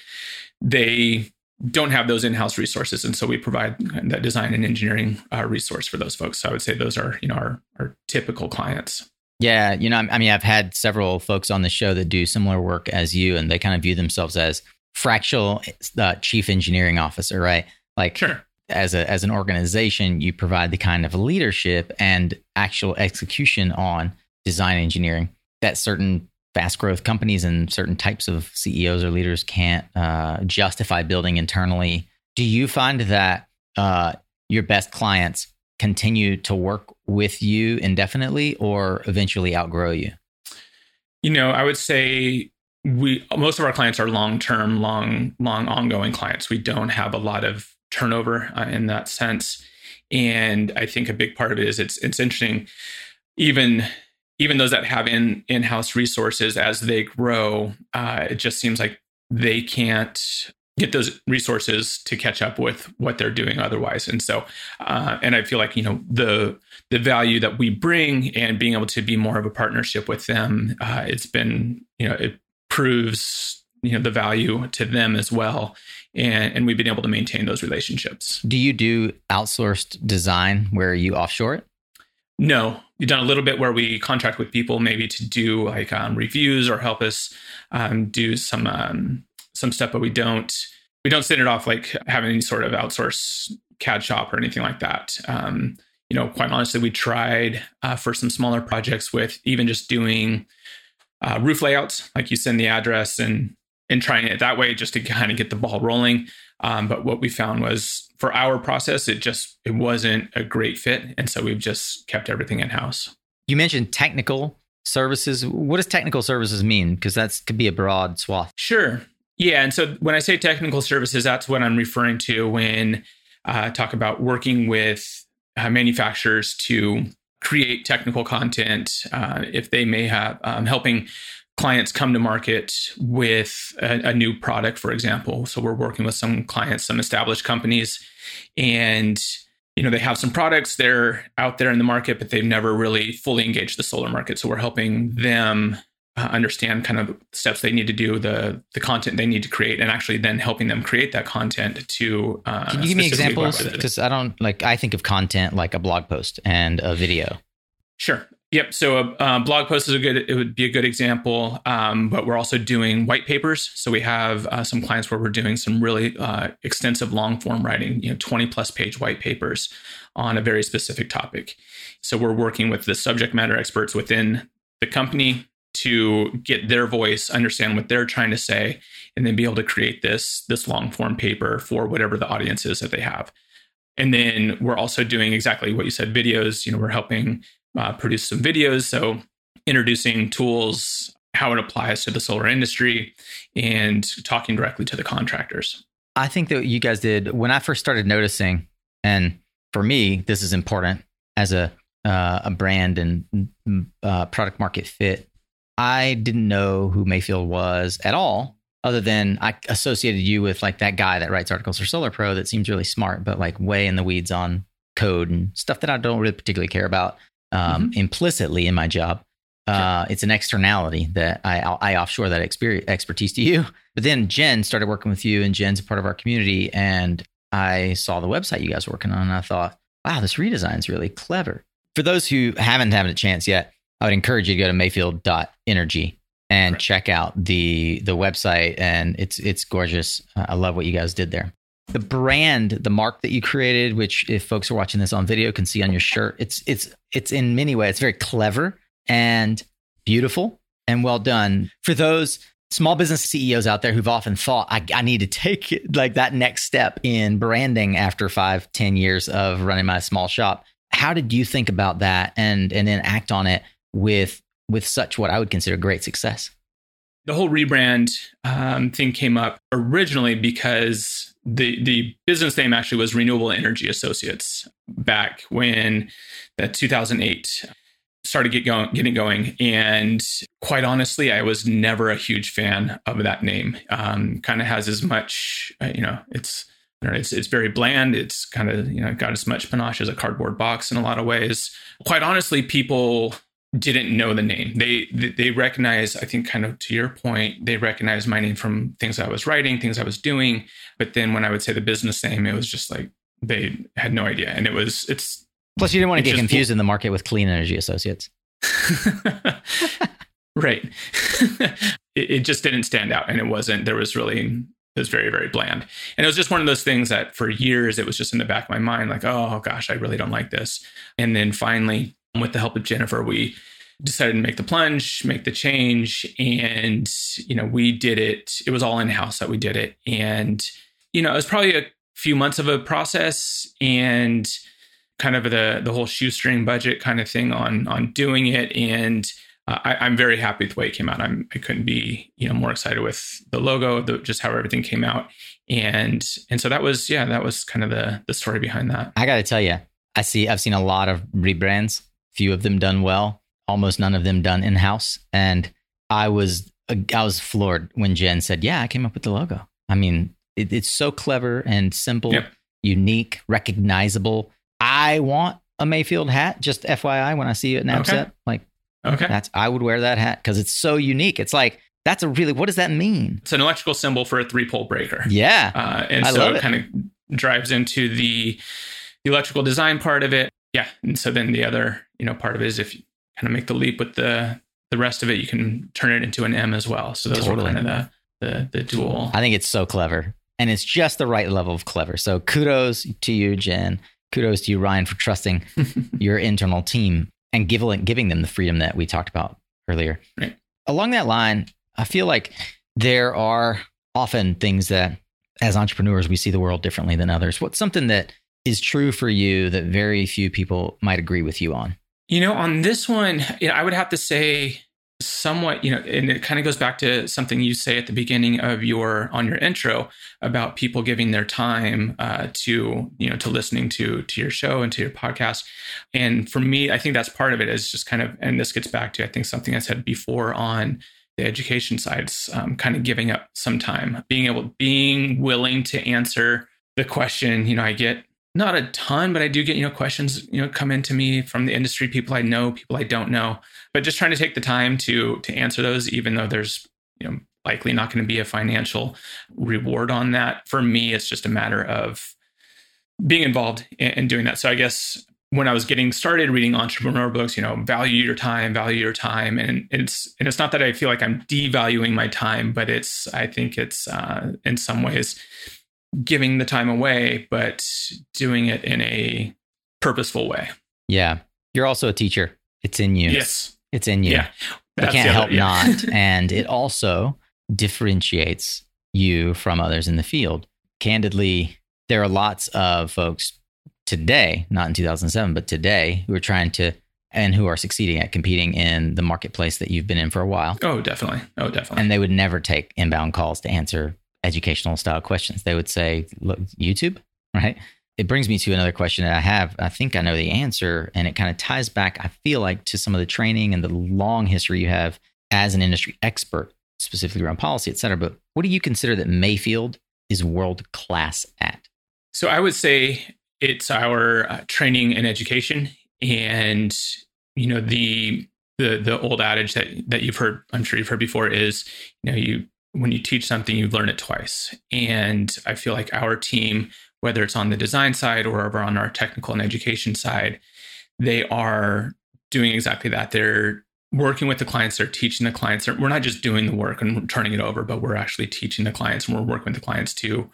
they don't have those in-house resources, and so we provide that design and engineering uh, resource for those folks. So I would say those are you know our our typical clients. Yeah, you know, I mean, I've had several folks on the show that do similar work as you, and they kind of view themselves as fractional uh, chief engineering officer, right? Like, sure as a as an organization, you provide the kind of leadership and actual execution on design engineering that certain fast growth companies and certain types of CEOs or leaders can't uh, justify building internally. Do you find that uh, your best clients continue to work with you indefinitely or eventually outgrow you? You know, I would say we most of our clients are long term, long, long ongoing clients. We don't have a lot of turnover uh, in that sense. And I think a big part of it is it's it's interesting, even even those that have in in house resources as they grow, uh, it just seems like they can't get those resources to catch up with what they're doing otherwise and so uh, and i feel like you know the the value that we bring and being able to be more of a partnership with them uh, it's been you know it proves you know the value to them as well and, and we've been able to maintain those relationships. Do you do outsourced design where you offshore it? No, we've done a little bit where we contract with people maybe to do like um, reviews or help us um, do some um, some stuff, but we don't we don't send it off like having any sort of outsource CAD shop or anything like that. Um, you know, quite honestly, we tried uh, for some smaller projects with even just doing uh, roof layouts, like you send the address and and trying it that way just to kind of get the ball rolling. Um, but what we found was for our process, it just it wasn't a great fit, and so we've just kept everything in house. You mentioned technical services. What does technical services mean? Because that could be a broad swath. Sure. Yeah, and so when I say technical services, that's what I'm referring to when I uh, talk about working with uh, manufacturers to create technical content. Uh, if they may have um, helping clients come to market with a, a, new product, for example. So we're working with some clients, some established companies, and you know they have some products they're out there in the market, but they've never really fully engaged the solar market. So we're helping them uh, understand kind of steps they need to do, the the content they need to create, and actually then helping them create that content to. Uh, Can you give me examples? Because I don't like I think of content like a blog post and a video. Sure. Yep. So a uh, blog post is a good. It would be a good example. Um, but we're also doing white papers. So we have uh, some clients where we're doing some really uh, extensive long form writing. You know, twenty plus page white papers on a very specific topic. So we're working with the subject matter experts within the company to get their voice, understand what they're trying to say, and then be able to create this this long form paper for whatever the audience is that they have. And then we're also doing exactly what you said videos. You know, we're helping uh, produce some videos. So introducing tools, how it applies to the solar industry, and talking directly to the contractors. I think that you guys did when I first started noticing, and for me, this is important as a uh, a brand and uh, product market fit. I didn't know who Mayfield was at all, other than I associated you with like that guy that writes articles for Solar Pro that seems really smart, but like way in the weeds on code and stuff that I don't really particularly care about um, mm-hmm. implicitly in my job. Uh, it's an externality that I, I offshore that expertise to you. But then Jen started working with you, and Jen's a part of our community. And I saw the website you guys were working on, and I thought, wow, this redesign is really clever. For those who haven't had a chance yet, I would encourage you to go to mayfield.energy and right. check out the the website. And it's it's gorgeous. I love what you guys did there. The brand, the mark that you created, which if folks are watching this on video can see on your shirt, it's it's it's in many ways very clever and beautiful and well done. For those small business CEOs out there who've often thought, I, I need to take like that next step in branding after five, ten years of running my small shop. How did you think about that and and then act on it with with such what I would consider great success? The whole rebrand um, thing came up originally because the the business name actually was Renewable Energy Associates back when that 2008 started get going, getting going. And quite honestly, I was never a huge fan of that name. Um, kind of has as much, uh, you know, it's it's it's very bland. It's kind of you know got as much panache as a cardboard box in a lot of ways. Quite honestly, people didn't know the name. They they recognize, I think, kind of to your point, they recognize my name from things I was writing, things I was doing. But then when I would say the business name, it was just like they had no idea, and it was it's Plus, you didn't want to get confused in the market with Clean Energy Associates. right. it, it, just didn't stand out, and it wasn't. There was really it was very very bland, and it was just one of those things that for years it was just in the back of my mind, like, oh gosh, I really don't like this. And then finally, with the help of Jennifer, we decided to make the plunge, make the change, and you know we did it. It was all in house that we did it, and you know it was probably a few months of a process, and kind of the the whole shoestring budget kind of thing on on doing it and uh, I, am very happy with the way it came out. I'm, I couldn't be, you know, more excited with the logo, the, just how everything came out, and and so that was, yeah, that was kind of the the story behind that. I got to tell you, I see, I've seen a lot of rebrands, few of them done well, almost none of them done in house, and I was I was floored when Jen said, "Yeah, I came up with the logo." I mean, it, it's so clever and simple, yep. unique, recognizable. I want a Mayfield hat. Just FYI, when I see it in okay. set, like okay, that's I would wear that hat because it's so unique. It's like that's a really what does that mean? It's an electrical symbol for a three pole breaker. Yeah, uh, and I so it, it kind of drives into the the electrical design part of it. Yeah, and so then the other you know part of it is if you kind of make the leap with the the rest of it, you can turn it into an M as well. So those totally. are kind of the, the the dual. I think it's so clever, and it's just the right level of clever. So kudos to you, Jen kudos to you, Ryan, for trusting your internal team and giving giving them the freedom that we talked about earlier. Right. Along that line, I feel like there are often things that, as entrepreneurs, we see the world differently than others. What's something that is true for you that very few people might agree with you on? You know, on this one, you know, I would have to say somewhat, you know, and it kind of goes back to something you say at the beginning of your on your intro about people giving their time uh, to you know to listening to to your show and to your podcast. And for me, I think that's part of it is just kind of, and this gets back to I think something I said before on the education side, um, kind of giving up some time, being able, being willing to answer the question. You know, I get not a ton, but I do get, you know, questions, you know, come into me from the industry, people I know, people I don't know, but just trying to take the time to to answer those, even though there's, you know, likely not going to be a financial reward on that. For me, it's just a matter of being involved in, doing that. So I guess when I was getting started reading entrepreneur books, you know, value your time, value your time, and it's and it's not that I feel like I'm devaluing my time, but it's I think it's uh, in some ways giving the time away, but doing it in a purposeful way. Yeah. You're also a teacher. It's in you. Yes. It's in you. Yeah. You can't help yeah. not. and it also differentiates you from others in the field. Candidly, there are lots of folks today, not in 2007, but today, who are trying to and who are succeeding at competing in the marketplace that you've been in for a while. Oh, definitely. Oh, definitely. And they would never take inbound calls to answer educational style questions. They would say, look, YouTube, right? It brings me to another question that I have. I think I know the answer, and it kind of ties back, I feel like, to some of the training and the long history you have as an industry expert, specifically around policy, et cetera. But what do you consider that Mayfield is world class at? So I would say it's our uh, training and education, and you know the the the old adage that that you've heard, I'm sure you've heard before, is you know you when you teach something, you learn it twice. And I feel like our team, whether it's on the design side or over on our technical and education side, they are doing exactly that. They're working with the clients, they're teaching the clients. We're not just doing the work and turning it over, but we're actually teaching the clients and we're working with the clients to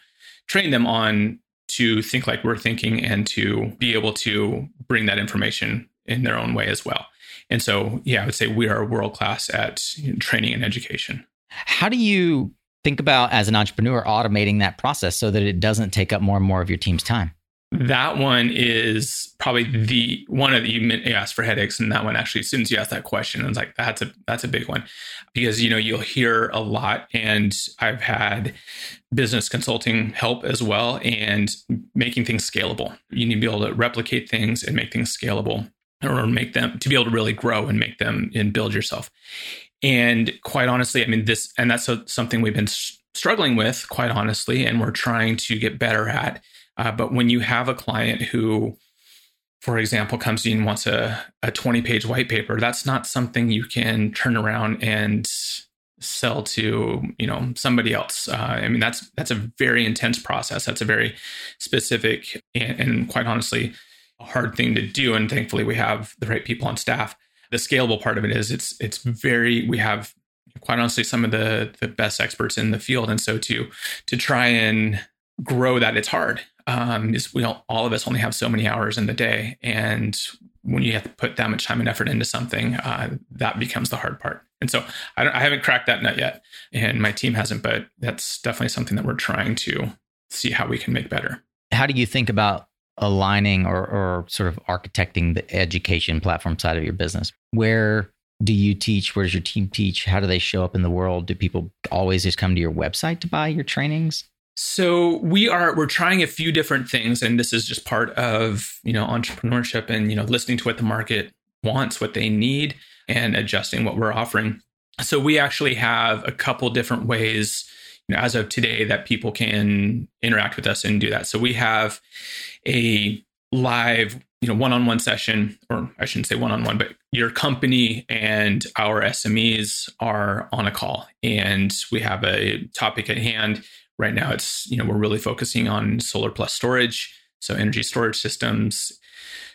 train them on to think like we're thinking and to be able to bring that information in their own way as well. And so, yeah, I would say we are world class at training and education. How do you think about as an entrepreneur automating that process so that it doesn't take up more and more of your team's time? That one is probably the one of the you asked for headaches, and that one actually, as soon as you asked that question, I was like, "That's a that's a big one," because you know you'll hear a lot, and I've had business consulting help as well, and making things scalable. You need to be able to replicate things and make things scalable, or make them to be able to really grow and make them and build yourself. And quite honestly, I mean, this, and that's a, something we've been struggling with, quite honestly, and we're trying to get better at. Uh, but when you have a client who, for example, comes in and wants a, a 20 page white paper, that's not something you can turn around and sell to you know somebody else. Uh, i mean that's that's a very intense process. That's a very specific and, and quite honestly a hard thing to do and thankfully we have the right people on staff the scalable part of it is it's it's very we have quite honestly some of the the best experts in the field. And so to to try and grow that it's hard. Um is we don't all of us only have so many hours in the day. And when you have to put that much time and effort into something uh, that becomes the hard part. And so I, I haven't cracked that nut yet and my team hasn't but that's definitely something that we're trying to see how we can make better. How do you think about aligning or, or sort of architecting the education platform side of your business? Where do you teach? Where does your team teach? How do they show up in the world? Do people always just come to your website to buy your trainings? So we are we're trying a few different things, and this is just part of you know entrepreneurship and you know listening to what the market wants, what they need, and adjusting what we're offering. So we actually have a couple different ways you know, as of today that people can interact with us and do that. So we have a live you know one-on-one session or i shouldn't say one-on-one but your company and our smes are on a call. And we have a topic at hand. Right now it's you know we're really focusing on solar plus storage so energy storage systems.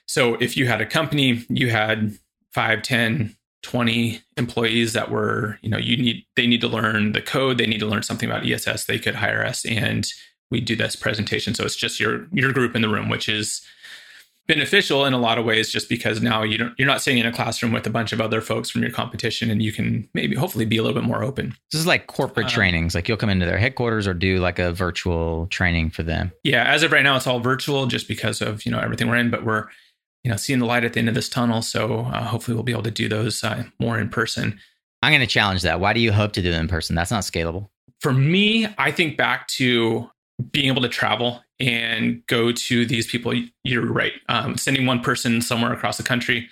So if you had a company you had 5 10 20 employees that were you know you need they need to learn the code they need to learn something about ess they could hire us and we do this presentation. So it's just your your group in the room, which is beneficial in a lot of ways just because now you don't you're not sitting in a classroom with a bunch of other folks from your competition and you can maybe hopefully be a little bit more open. This is like corporate uh, trainings. Like you'll come into their headquarters or do like a virtual training for them. Yeah as of right now it's all virtual just because of you know everything we're in but we're you know seeing the light at the end of this tunnel. So uh, hopefully we'll be able to do those uh, more in person. I'm going to challenge that. Why do you hope to do it in person? That's not scalable. For me i think back to being able to travel and go to these people, you're right. Um, sending one person somewhere across the country,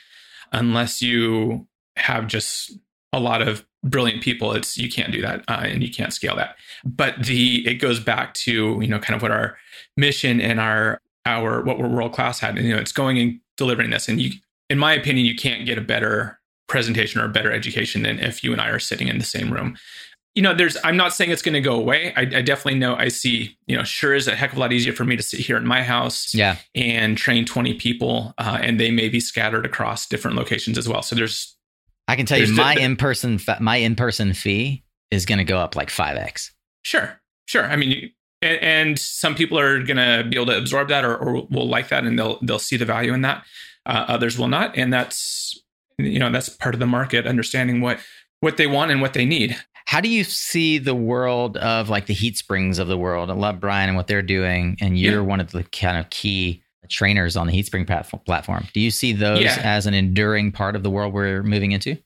unless you have just a lot of brilliant people, it's you can't do that uh, and you can't scale that. But the it goes back to you know kind of what our mission and our our what we're world class at, and you know it's going and delivering this. And you, in my opinion, you can't get a better presentation or a better education than if you and I are sitting in the same room you know, there's, I'm not saying it's going to go away. I, I, definitely know I see, you know, sure is a heck of a lot easier for me to sit here in my house yeah. and train 20 people uh, and they may be scattered across different locations as well. So there's, I can tell you my in person, my in person fee is going to go up like 5X. Sure. Sure. I mean, and, and some people are going to be able to absorb that or, or will like that and they'll, they'll see the value in that. Uh, others will not. And that's, you know, that's part of the market, understanding what, what they want and what they need. How do you see the world of like the HeatSprings of the world? I love Brian and what they're doing, and you're yeah. one of the kind of key trainers on the HeatSpring platform. Do you see those yeah. as an enduring part of the world we're moving into?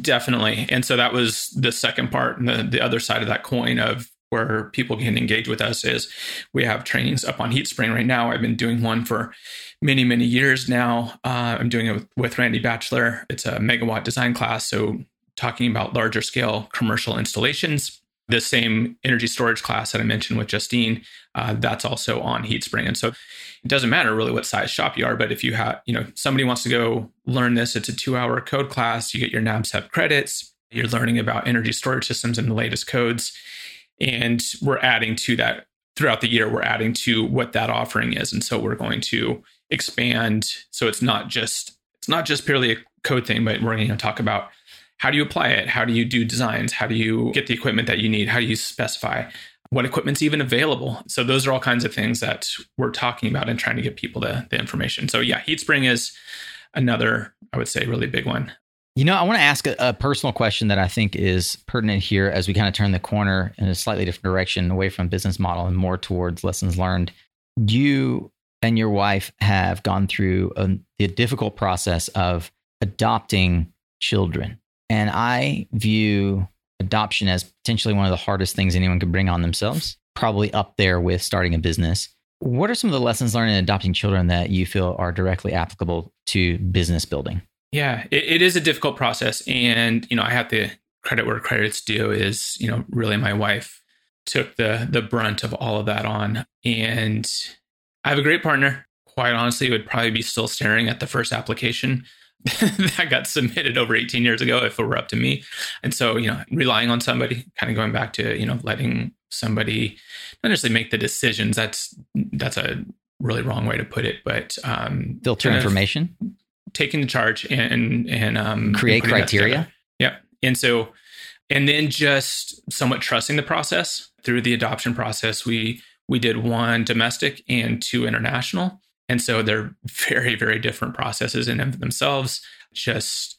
Definitely. And so that was the second part, and the, the other side of that coin of where people can engage with us is we have trainings up on HeatSpring right now. I've been doing one for many, many years now. Uh, I'm doing it with, with Randy Batchelor. It's a megawatt design class. So talking about larger scale commercial installations. The same energy storage class that I mentioned with Justine, uh, that's also on HeatSpring. And so it doesn't matter really what size shop you are, but if you have, you know, somebody wants to go learn this, it's a two hour code class. You get your NABCEP credits. You're learning about energy storage systems and the latest codes. And we're adding to that throughout the year, we're adding to what that offering is. And so we're going to expand. So it's not just, it's not just purely a code thing, but we're going to talk about how do you apply it? How do you do designs? How do you get the equipment that you need? How do you specify? What equipment's even available? So those are all kinds of things that we're talking about and trying to get people the, the information. So yeah, HeatSpring is another, I would say, really big one. You know, I want to ask a, a, personal question that I think is pertinent here as we kind of turn the corner in a slightly different direction away from business model and more towards lessons learned. You and your wife have gone through a, the difficult process of adopting children. And I view adoption as potentially one of the hardest things anyone could bring on themselves, probably up there with starting a business. What are some of the lessons learned in adopting children that you feel are directly applicable to business building? Yeah, it, it is a difficult process. And, you know, I have to credit where credit's due is, you know, really my wife took the the brunt of all of that on. And I have a great partner. Quite honestly, would probably be still staring at the first application that got submitted over 18 years ago if it were up to me. And so, you know, relying on somebody, kind of going back to, you know, letting somebody not necessarily make the decisions. That's that's a really wrong way to put it, but um filter information. Taking the charge and and um create and criteria. Yeah. And so and then just somewhat trusting the process through the adoption process. We we did one domestic and two international and so they're very, very different processes in themselves, just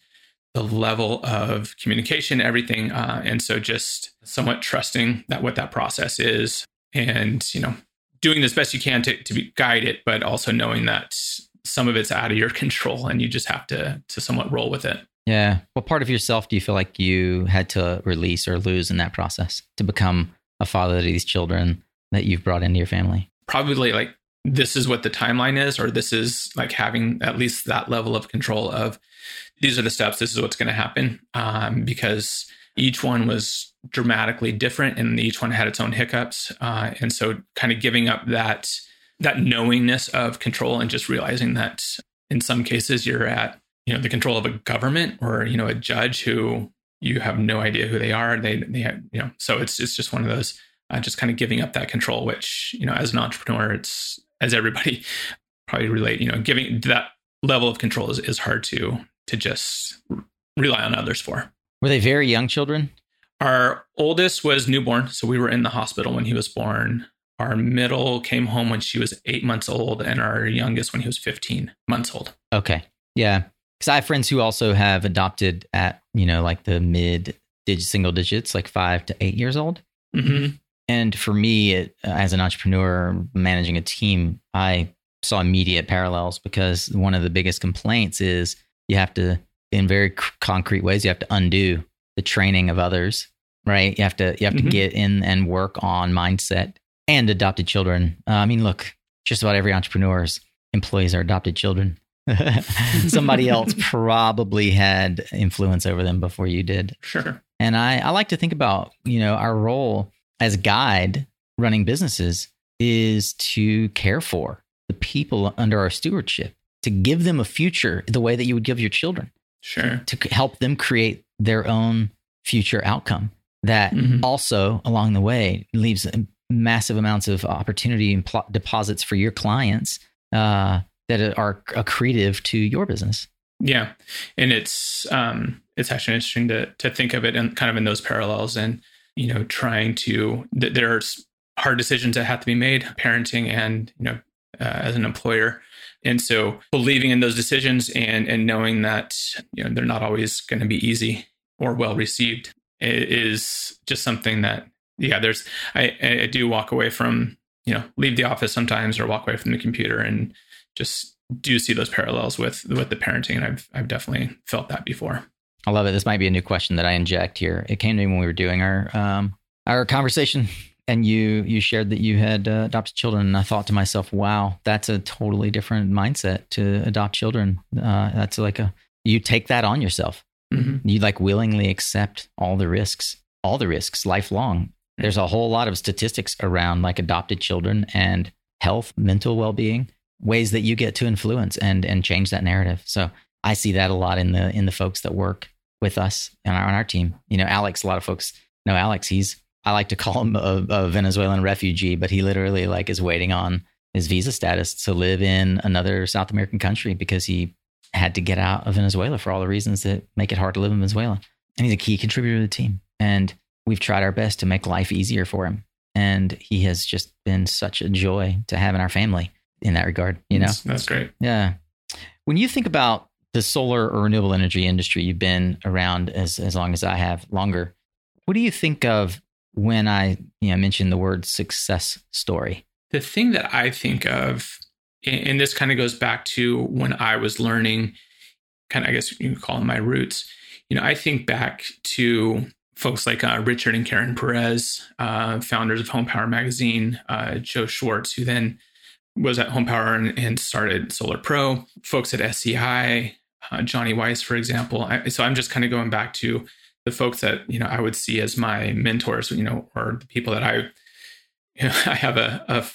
the level of communication, everything. Uh, and so just somewhat trusting that what that process is and, you know, doing this best you can to, to guide it, but also knowing that some of it's out of your control and you just have to, to somewhat roll with it. Yeah. What part of yourself do you feel like you had to release or lose in that process to become a father to these children that you've brought into your family? Probably like this is what the timeline is, or this is like having at least that level of control of these are the steps, this is what's going to happen. Um, because each one was dramatically different and each one had its own hiccups. Uh, and so kind of giving up that that knowingness of control and just realizing that in some cases you're at you know the control of a government or you know a judge who you have no idea who they are they they have, you know so it's it's just one of those uh, just kind of giving up that control which you know as an entrepreneur it's as everybody probably relate, you know, giving that level of control is, is hard to to just rely on others for. Were they very young children? Our oldest was newborn, so we were in the hospital when he was born. Our middle came home when she was eight months old, and our youngest when he was 15 months old. Okay. Yeah. Because I have friends who also have adopted at, you know, like the mid digit single digits, like five to eight years old. Mm-hmm. And for me, it, as an entrepreneur managing a team, I saw immediate parallels because one of the biggest complaints is you have to, in very concrete ways, you have to undo the training of others, right? You have to you have mm-hmm. to get in and work on mindset and adopted children. Uh, I mean, look, just about every entrepreneur's employees are adopted children. Somebody else probably had influence over them before you did. Sure. And I, I like to think about, you know, our role as a guide running businesses is to care for the people under our stewardship, to give them a future the way that you would give your children. Sure. To help them create their own future outcome that mm-hmm. also along the way leaves massive amounts of opportunity and pl- deposits for your clients uh, that are accretive to your business. Yeah, and it's um, it's actually interesting to to think of it and kind of in those parallels and you know, trying to, th- there's hard decisions that have to be made, parenting and, you know, uh, as an employer. And so believing in those decisions and, and knowing that, you know, they're not always going to be easy or well received is just something that, yeah, there's, I, I do walk away from you know, leave the office sometimes or walk away from the computer and just do see those parallels with with the parenting. And I've I've definitely felt that before. I love it. This might be a new question that I inject here. It came to me when we were doing our um, our conversation, and you you shared that you had uh, adopted children, and I thought to myself, "Wow, that's a totally different mindset to adopt children. Uh, that's like a you take that on yourself. Mm-hmm. You like willingly accept all the risks, all the risks, lifelong. There's a whole lot of statistics around like adopted children and health, mental well being, ways that you get to influence and and change that narrative. So I see that a lot in the in the folks that work with us and our, on our team. You know, Alex. A lot of folks know Alex. He's I like to call him a, a Venezuelan refugee, but he literally like is waiting on his visa status to live in another South American country because he had to get out of Venezuela for all the reasons that make it hard to live in Venezuela. And he's a key contributor to the team. And we've tried our best to make life easier for him. And he has just been such a joy to have in our family in that regard. You know, that's, that's great. Yeah. When you think about the solar or renewable energy industry, you've been around as, as long as I have, longer. What do you think of when I you know, mention the word success story? The thing that I think of, and this kind of goes back to when I was learning, kind of, I guess you can call them my roots. You know, I think back to folks like uh, Richard and Karen Perez, uh, founders of Home Power Magazine, uh, Joe Schwartz, who then was at Home Power and, and started Solar Pro, folks at SEI, uh, Johnny Weiss, for example. I, so I'm just kind of going back to the folks that you know I would see as my mentors, you know, or the people that I, you know, I have a, a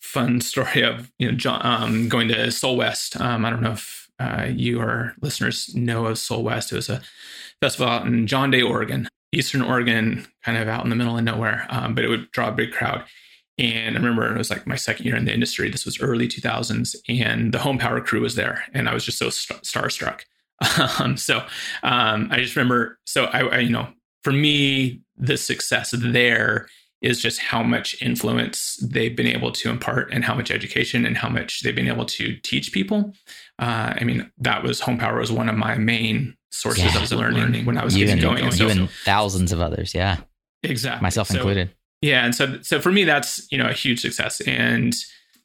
fun story of you know John, um, going to SolWest. Um, I don't know if uh, you or listeners know of SolWest. It was a festival out in John Day, Oregon, Eastern Oregon, kind of out in the middle of nowhere, um, but it would draw a big crowd. And I remember it was like my second year in the industry. This was early 2000s, and the home power crew was there, and I was just so st- starstruck. Um, so um, I just remember. So I, I, you know, for me, the success there is just how much influence they've been able to impart, and how much education, and how much they've been able to teach people. Uh, I mean, that was home power was one of my main sources yeah. of learning when I was you getting and, going. You so, and thousands of others, yeah, exactly, myself so, included. Yeah, and so so for me, that's you know a huge success. And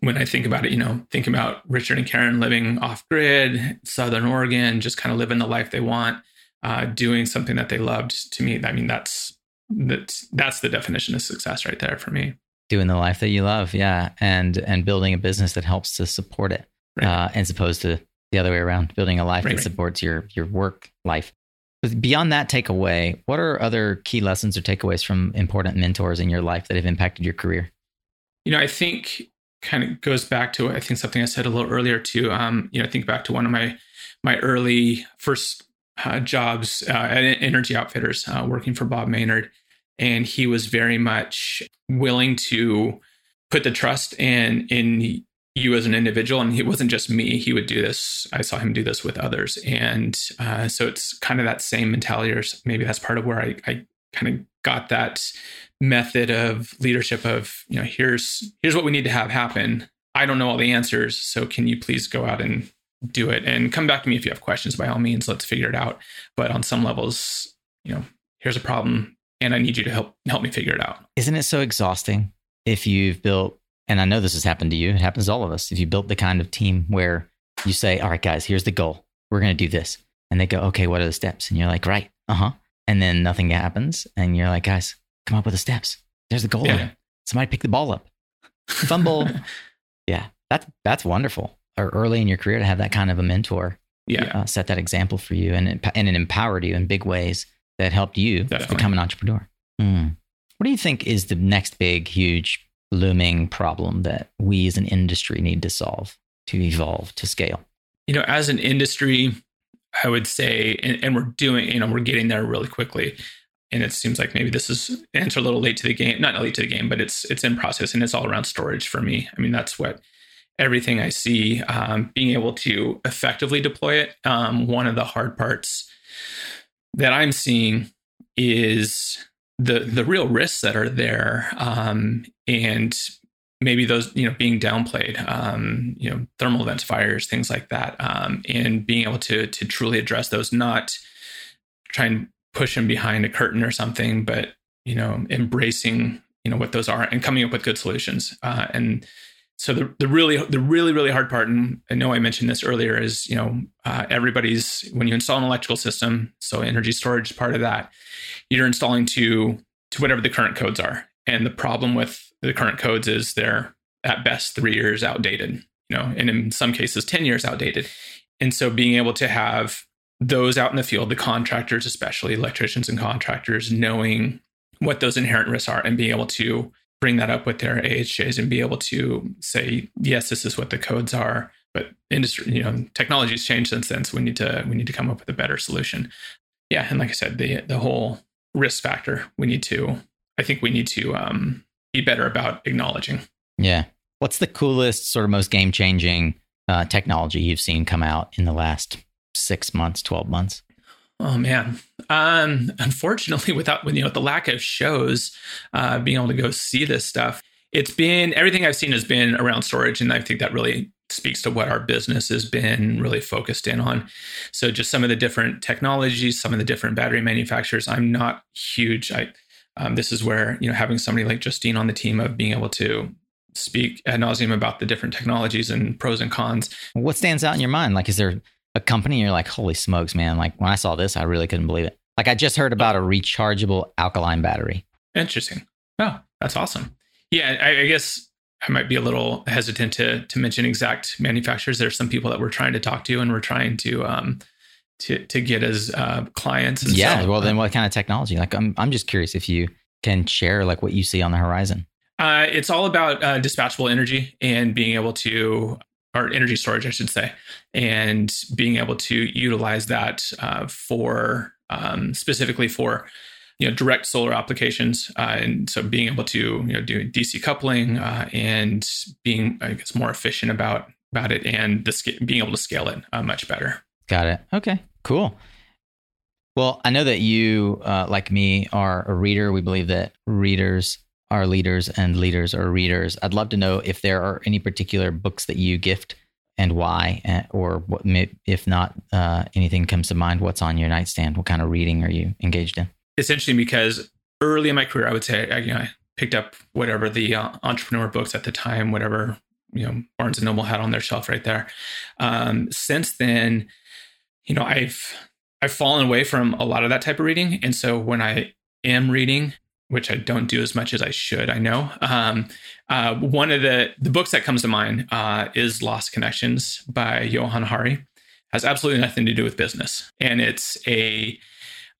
when I think about it, you know, think about Richard and Karen living off grid, Southern Oregon, just kind of living the life they want, uh, doing something that they loved. To me, I mean, that's that's that's the definition of success right there for me. Doing the life that you love, yeah, and and building a business that helps to support it, right. uh, as opposed to the other way around, building a life right, that right. supports your your work life. But beyond that takeaway, what are other key lessons or takeaways from important mentors in your life that have impacted your career? You know, I think kind of goes back to I think something I said a little earlier too. Um, you know, I think back to one of my my early first uh, jobs uh, at Energy Outfitters, uh, working for Bob Maynard, and he was very much willing to put the trust in in you as an individual and it wasn't just me he would do this. I saw him do this with others. And uh, so it's kind of that same mentality or maybe that's part of where i, I kind of got that method of leadership of you know here's here's what we need to have happen. I don't know all the answers so can you please go out and do it? And come back to me if you have questions by all means let's figure it out. But on some levels you know here's a problem and i need you to help help me figure it out. Isn't it so exhausting if you've built and I know this has happened to you, it happens to all of us. If you built the kind of team where you say, all right, guys, here's the goal. We're going to do this. And they go, okay, what are the steps? And you're like, right, uh huh. And then nothing happens. And you're like, guys, come up with the steps. There's the goal. Yeah. Somebody pick the ball up. Fumble. yeah, that's, that's wonderful. Or early in your career to have that kind of a mentor. Yeah. Uh, set that example for you and, and it empowered you in big ways that helped you Definitely. become an entrepreneur. Mm. What do you think is the next big, huge looming problem that we as an industry need to solve to evolve to scale? You know, as an industry, I would say, and, and, we're doing, you know, we're getting there really quickly. And it seems like maybe this is answer a little late to the game, not late to the game, but it's it's in process and it's all around storage for me. I mean, that's what everything I see, um, being able to effectively deploy it. Um, one of the hard parts that I'm seeing is the the real risks that are there um, and maybe those you know being downplayed um, you know thermal events fires things like that um, and being able to to truly address those not try and push them behind a curtain or something but you know embracing you know what those are and coming up with good solutions. Uh, and so the the really the really really hard part, and I know I mentioned this earlier, is you know uh, everybody's when you install an electrical system, so energy storage is part of that. You're installing to to whatever the current codes are, and the problem with the current codes is they're at best three years outdated, you know, and in some cases ten years outdated. And so being able to have those out in the field, the contractors, especially electricians and contractors, knowing what those inherent risks are and being able to bring that up with their AHJs and be able to say, yes, this is what the codes are. But industry, you know, technology's changed since then. So we need to we need to come up with a better solution. Yeah. And like I said, the the whole risk factor, we need to I think we need to um, be better about acknowledging. Yeah. What's the coolest, sort of most game changing uh, technology you've seen come out in the last six months, 12 months? Oh man. Um, unfortunately, without you know the lack of shows, uh, being able to go see this stuff, it's been everything I've seen has been around storage, and I think that really speaks to what our business has been really focused in on. So just some of the different technologies, some of the different battery manufacturers. I'm not huge. I um, this is where you know having somebody like Justine on the team of being able to speak ad nauseum about the different technologies and pros and cons. What stands out in your mind? Like, is there a company you're like, holy smokes, man! Like when I saw this, I really couldn't believe it. Like I just heard about a rechargeable alkaline battery. Interesting. Oh, that's awesome. Yeah, I, I guess I might be a little hesitant to to mention exact manufacturers. There's some people that we're trying to talk to, and we're trying to um, to to get as uh, clients. yeah. So, well, then what kind of technology? Like, I'm I'm just curious if you can share like what you see on the horizon. Uh, it's all about uh, dispatchable energy and being able to, or energy storage, I should say, and being able to utilize that uh, for um, specifically for you know direct solar applications, uh, and so being able to you know do DC coupling uh, and being I guess more efficient about about it and the being able to scale it uh, much better. Got it. Okay. Cool. Well, I know that you, uh, like me, are a reader. We believe that readers are leaders and leaders are readers. I'd love to know if there are any particular books that you gift and why, eh, or what, if not, uh, anything comes to mind. What's on your nightstand? What kind of reading are you engaged in? It's interesting because early in my career, I would say I, you know, I picked up whatever the uh, entrepreneur books at the time, whatever you know Barnes and Noble had on their shelf right there. Um, since then, you know, I've I've fallen away from a lot of that type of reading, and so when I am reading, which I don't do as much as I should, I know. Um, uh, one of the the books that comes to mind uh, is Lost Connections by Johann Hari. Has absolutely nothing to do with business, and it's a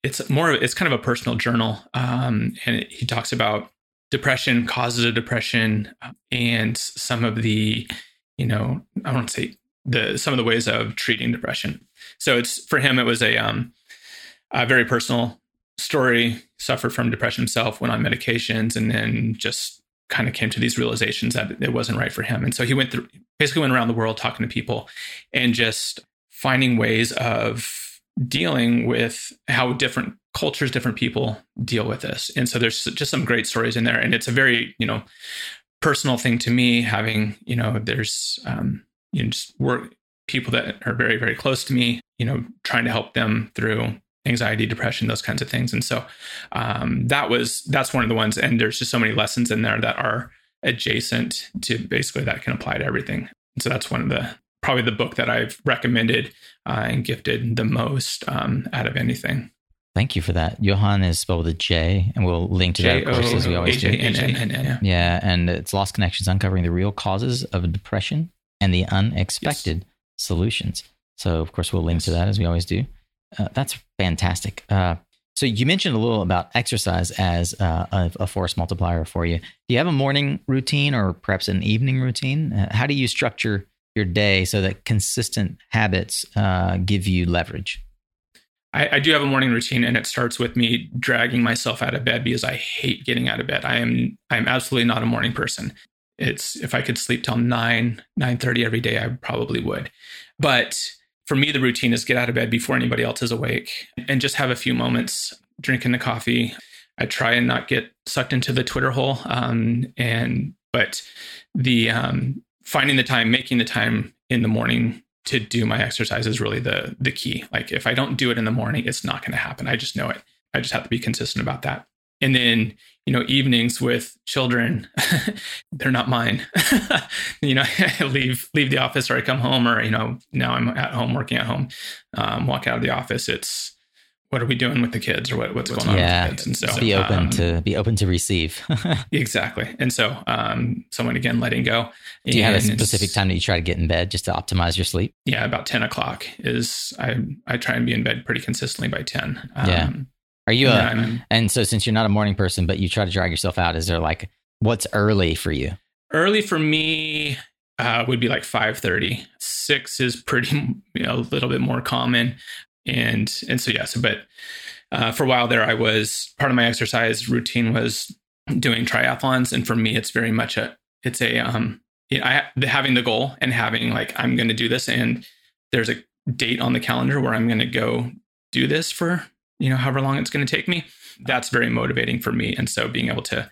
it's more it's kind of a personal journal, um, and it, he talks about depression, causes of depression, and some of the you know I don't say the some of the ways of treating depression. So it's for him it was a um a very personal story. Suffered from depression himself, went on medications, and then just kind of came to these realizations that it wasn't right for him. And so he went through basically went around the world talking to people and just finding ways of dealing with how different cultures, different people deal with this. And so there's just some great stories in there. And it's a very, you know, personal thing to me having, you know, there's um, you know, just work people that are very, very close to me, you know, trying to help them through anxiety, depression, those kinds of things. And so um, that was that's one of the ones. And there's just so many lessons in there that are adjacent to basically that can apply to everything. And so that's one of the probably the book that I've recommended uh, and gifted the most um, out of anything. Thank you for that. Johann is spelled with a J, and we'll link to that, of course, as we always do. Yeah, and it's Lost Connections Uncovering the Real Causes of Depression and the unexpected yes. solutions. So, of course, we'll link yes. to that as we always do. Uh, that's fantastic. Uh, so, you mentioned a little about exercise as uh, a, a, force multiplier for you. Do you have a morning routine or perhaps an evening routine? Uh, how do you structure your day so that consistent habits uh, give you leverage? I, I, do have a morning routine, and it starts with me dragging myself out of bed because I hate getting out of bed. I am I am absolutely not a morning person it's if I could sleep till nine, nine thirty every day, I probably would. But for me, the routine is get out of bed before anybody else is awake and just have a few moments drinking the coffee. I try and not get sucked into the Twitter hole. Um, and but the um, finding the time, making the time in the morning to do my exercise is really the the key. Like if I don't do it in the morning, it's not going to happen. I just know it. I just have to be consistent about that. And then you know evenings with children they're not mine. You know I leave leave the office or i come home or you know now i'm at home working at home um, walk out of the office. It's what are we doing with the kids or what, what's going on yeah, with the kids? And so be open um, to be open to receive. Exactly. And so um someone again letting go. Do you have a specific time that you try to get in bed just to optimize your sleep? Yeah about 10 o'clock is i i try and be in bed pretty consistently by 10 yeah. Um, are you a, and so since you're not a morning person, but you try to drag yourself out, is there like what's early for you? Early for me uh, would be like 5:30. 6 is pretty you know, a little bit more common. And and so yeah, so but uh, for a while there I was part of my exercise routine was doing triathlons and for me it's very much a it's a um you know, I having the goal and having like I'm going to do this and there's a date on the calendar where I'm going to go do this for you know, however long it's going to take me. That's very motivating for me. And so being able to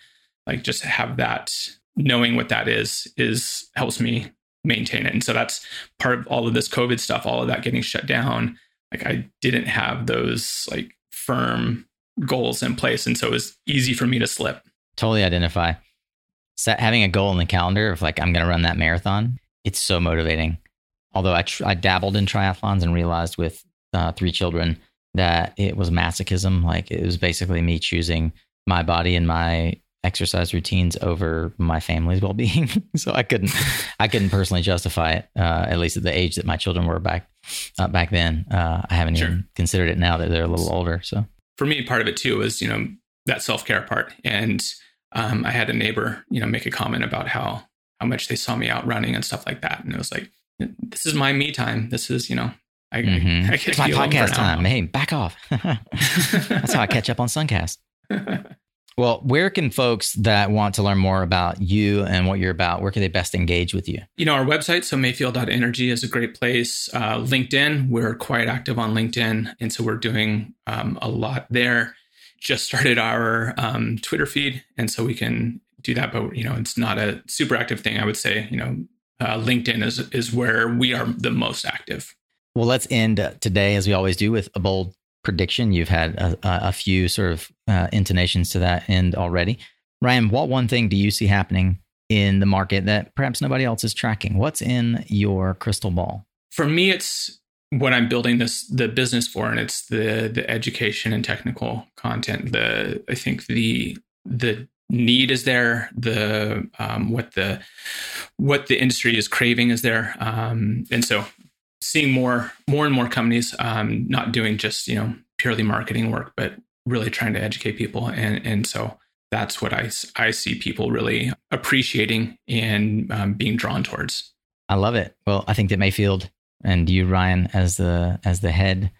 like just have that knowing what that is is helps me maintain it. And so that's part of all of this COVID stuff, all of that getting shut down. Like I didn't have those like firm goals in place. And so it was easy for me to slip. Totally identify. Set, having a goal in the calendar of like, I'm going to run that marathon. It's so motivating. Although I, tr- I dabbled in triathlons and realized with uh, three children, that it was masochism. Like it was basically me choosing my body and my exercise routines over my family's well-being. so I couldn't, I couldn't personally justify it. Uh, at least at the age that my children were back, uh, back then. Uh, I haven't sure. even considered it now that they're a little older. So for me, part of it too was you know that self-care part, and um, I had a neighbor you know make a comment about how how much they saw me out running and stuff like that, and it was like this is my me time. This is you know I, mm-hmm. I, I it's my podcast time. Hey, back off. That's how I catch up on Suncast. well, where can folks that want to learn more about you and what you're about, where can they best engage with you? You know, our website, so mayfield.energy is a great place. Uh, LinkedIn, we're quite active on LinkedIn. And so we're doing um, a lot there. Just started our um, Twitter feed. And so we can do that, but, you know, it's not a super active thing. I would say, you know, uh, LinkedIn is, is where we are the most active. Well, let's end today, as we always do, with a bold prediction. You've had a, a few sort of uh, intonations to that end already. Ryan, what one thing do you see happening in the market that perhaps nobody else is tracking? What's in your crystal ball? For me, it's what I'm building this the business for, and it's the the education and technical content. The I think the the need is there. The um, what the what the industry is craving is there, um, and so seeing more more and more companies um, not doing just you know purely marketing work, but really trying to educate people, and and so that's what I I see people really appreciating and um, being drawn towards. I love it. Well, I think that Mayfield and you, Ryan, as the as the head,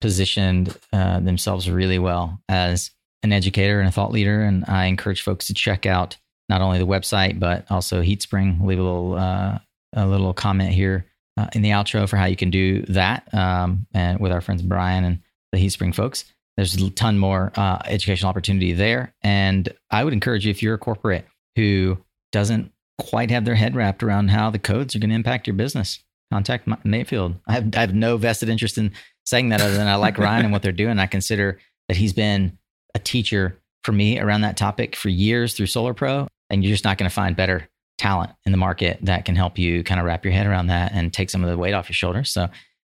positioned uh, themselves really well as an educator and a thought leader, and I encourage folks to check out not only the website but also HeatSpring. Leave a little uh, a little comment here uh, in the outro for how you can do that um, and with our friends Brian and the HeatSpring folks. There's a ton more uh, educational opportunity there. And I would encourage you, if you're a corporate who doesn't quite have their head wrapped around how the codes are going to impact your business, contact Mayfield. I have, I have no vested interest in saying that other than I like Ryan and what they're doing. I consider that he's been a teacher for me around that topic for years through Solar Pro. And you're just not going to find better talent in the market that can help you kind of wrap your head around that and take some of the weight off your shoulders. So,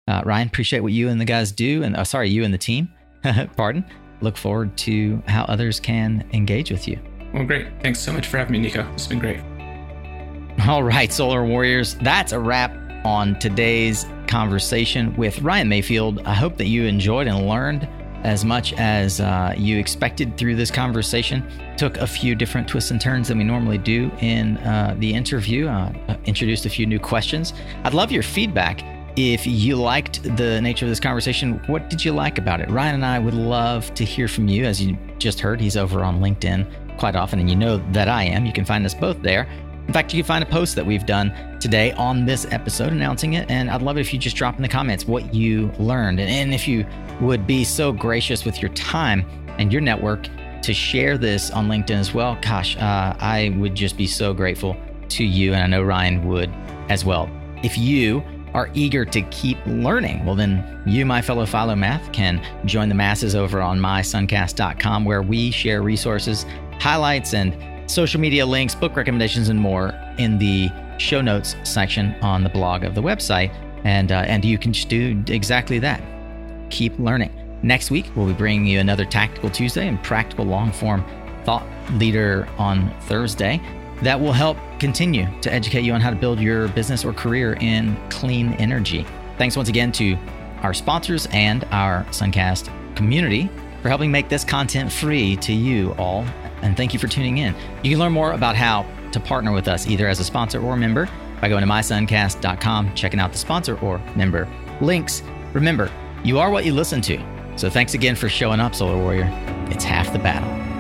uh, Ryan, appreciate what you and the guys do, and uh, sorry, you and the team. Pardon. Look forward to how others can engage with you. Well, great. Thanks so much for having me, Nico. It's been great. All right, Solar Warriors, that's a wrap on today's conversation with Ryan Mayfield. I hope that you enjoyed and learned as much as uh, you expected through this conversation. Took a few different twists and turns than we normally do in uh, the interview. Uh, introduced a few new questions. I'd love your feedback. If you liked the nature of this conversation, what did you like about it? Ryan and I would love to hear from you. As you just heard, he's over on LinkedIn quite often, and you know that I am. You can find us both there. In fact, you can find a post that we've done today on this episode announcing it. And I'd love it if you just drop in the comments what you learned. And, if you would be so gracious with your time and your network to share this on LinkedIn as well, gosh, uh, I would just be so grateful to you. And I know Ryan would as well. If you are eager to keep learning, well, then you, my fellow Philomath, can join the masses over on mysuncast.com where we share resources, highlights, and social media links, book recommendations, and more in the show notes section on the blog of the website. And, uh, and you can just do exactly that. Keep learning. Next week, we'll be bringing you another Tactical Tuesday and practical long form thought leader on Thursday that will help continue to educate you on how to build your business or career in clean energy. Thanks once again to our sponsors and our Suncast community for helping make this content free to you all. And thank you for tuning in. You can learn more about how to partner with us either as a sponsor or member by going to mysuncast.com, checking out the sponsor or member links. Remember, you are what you listen to. So thanks again for showing up, Solar Warrior. It's half the battle.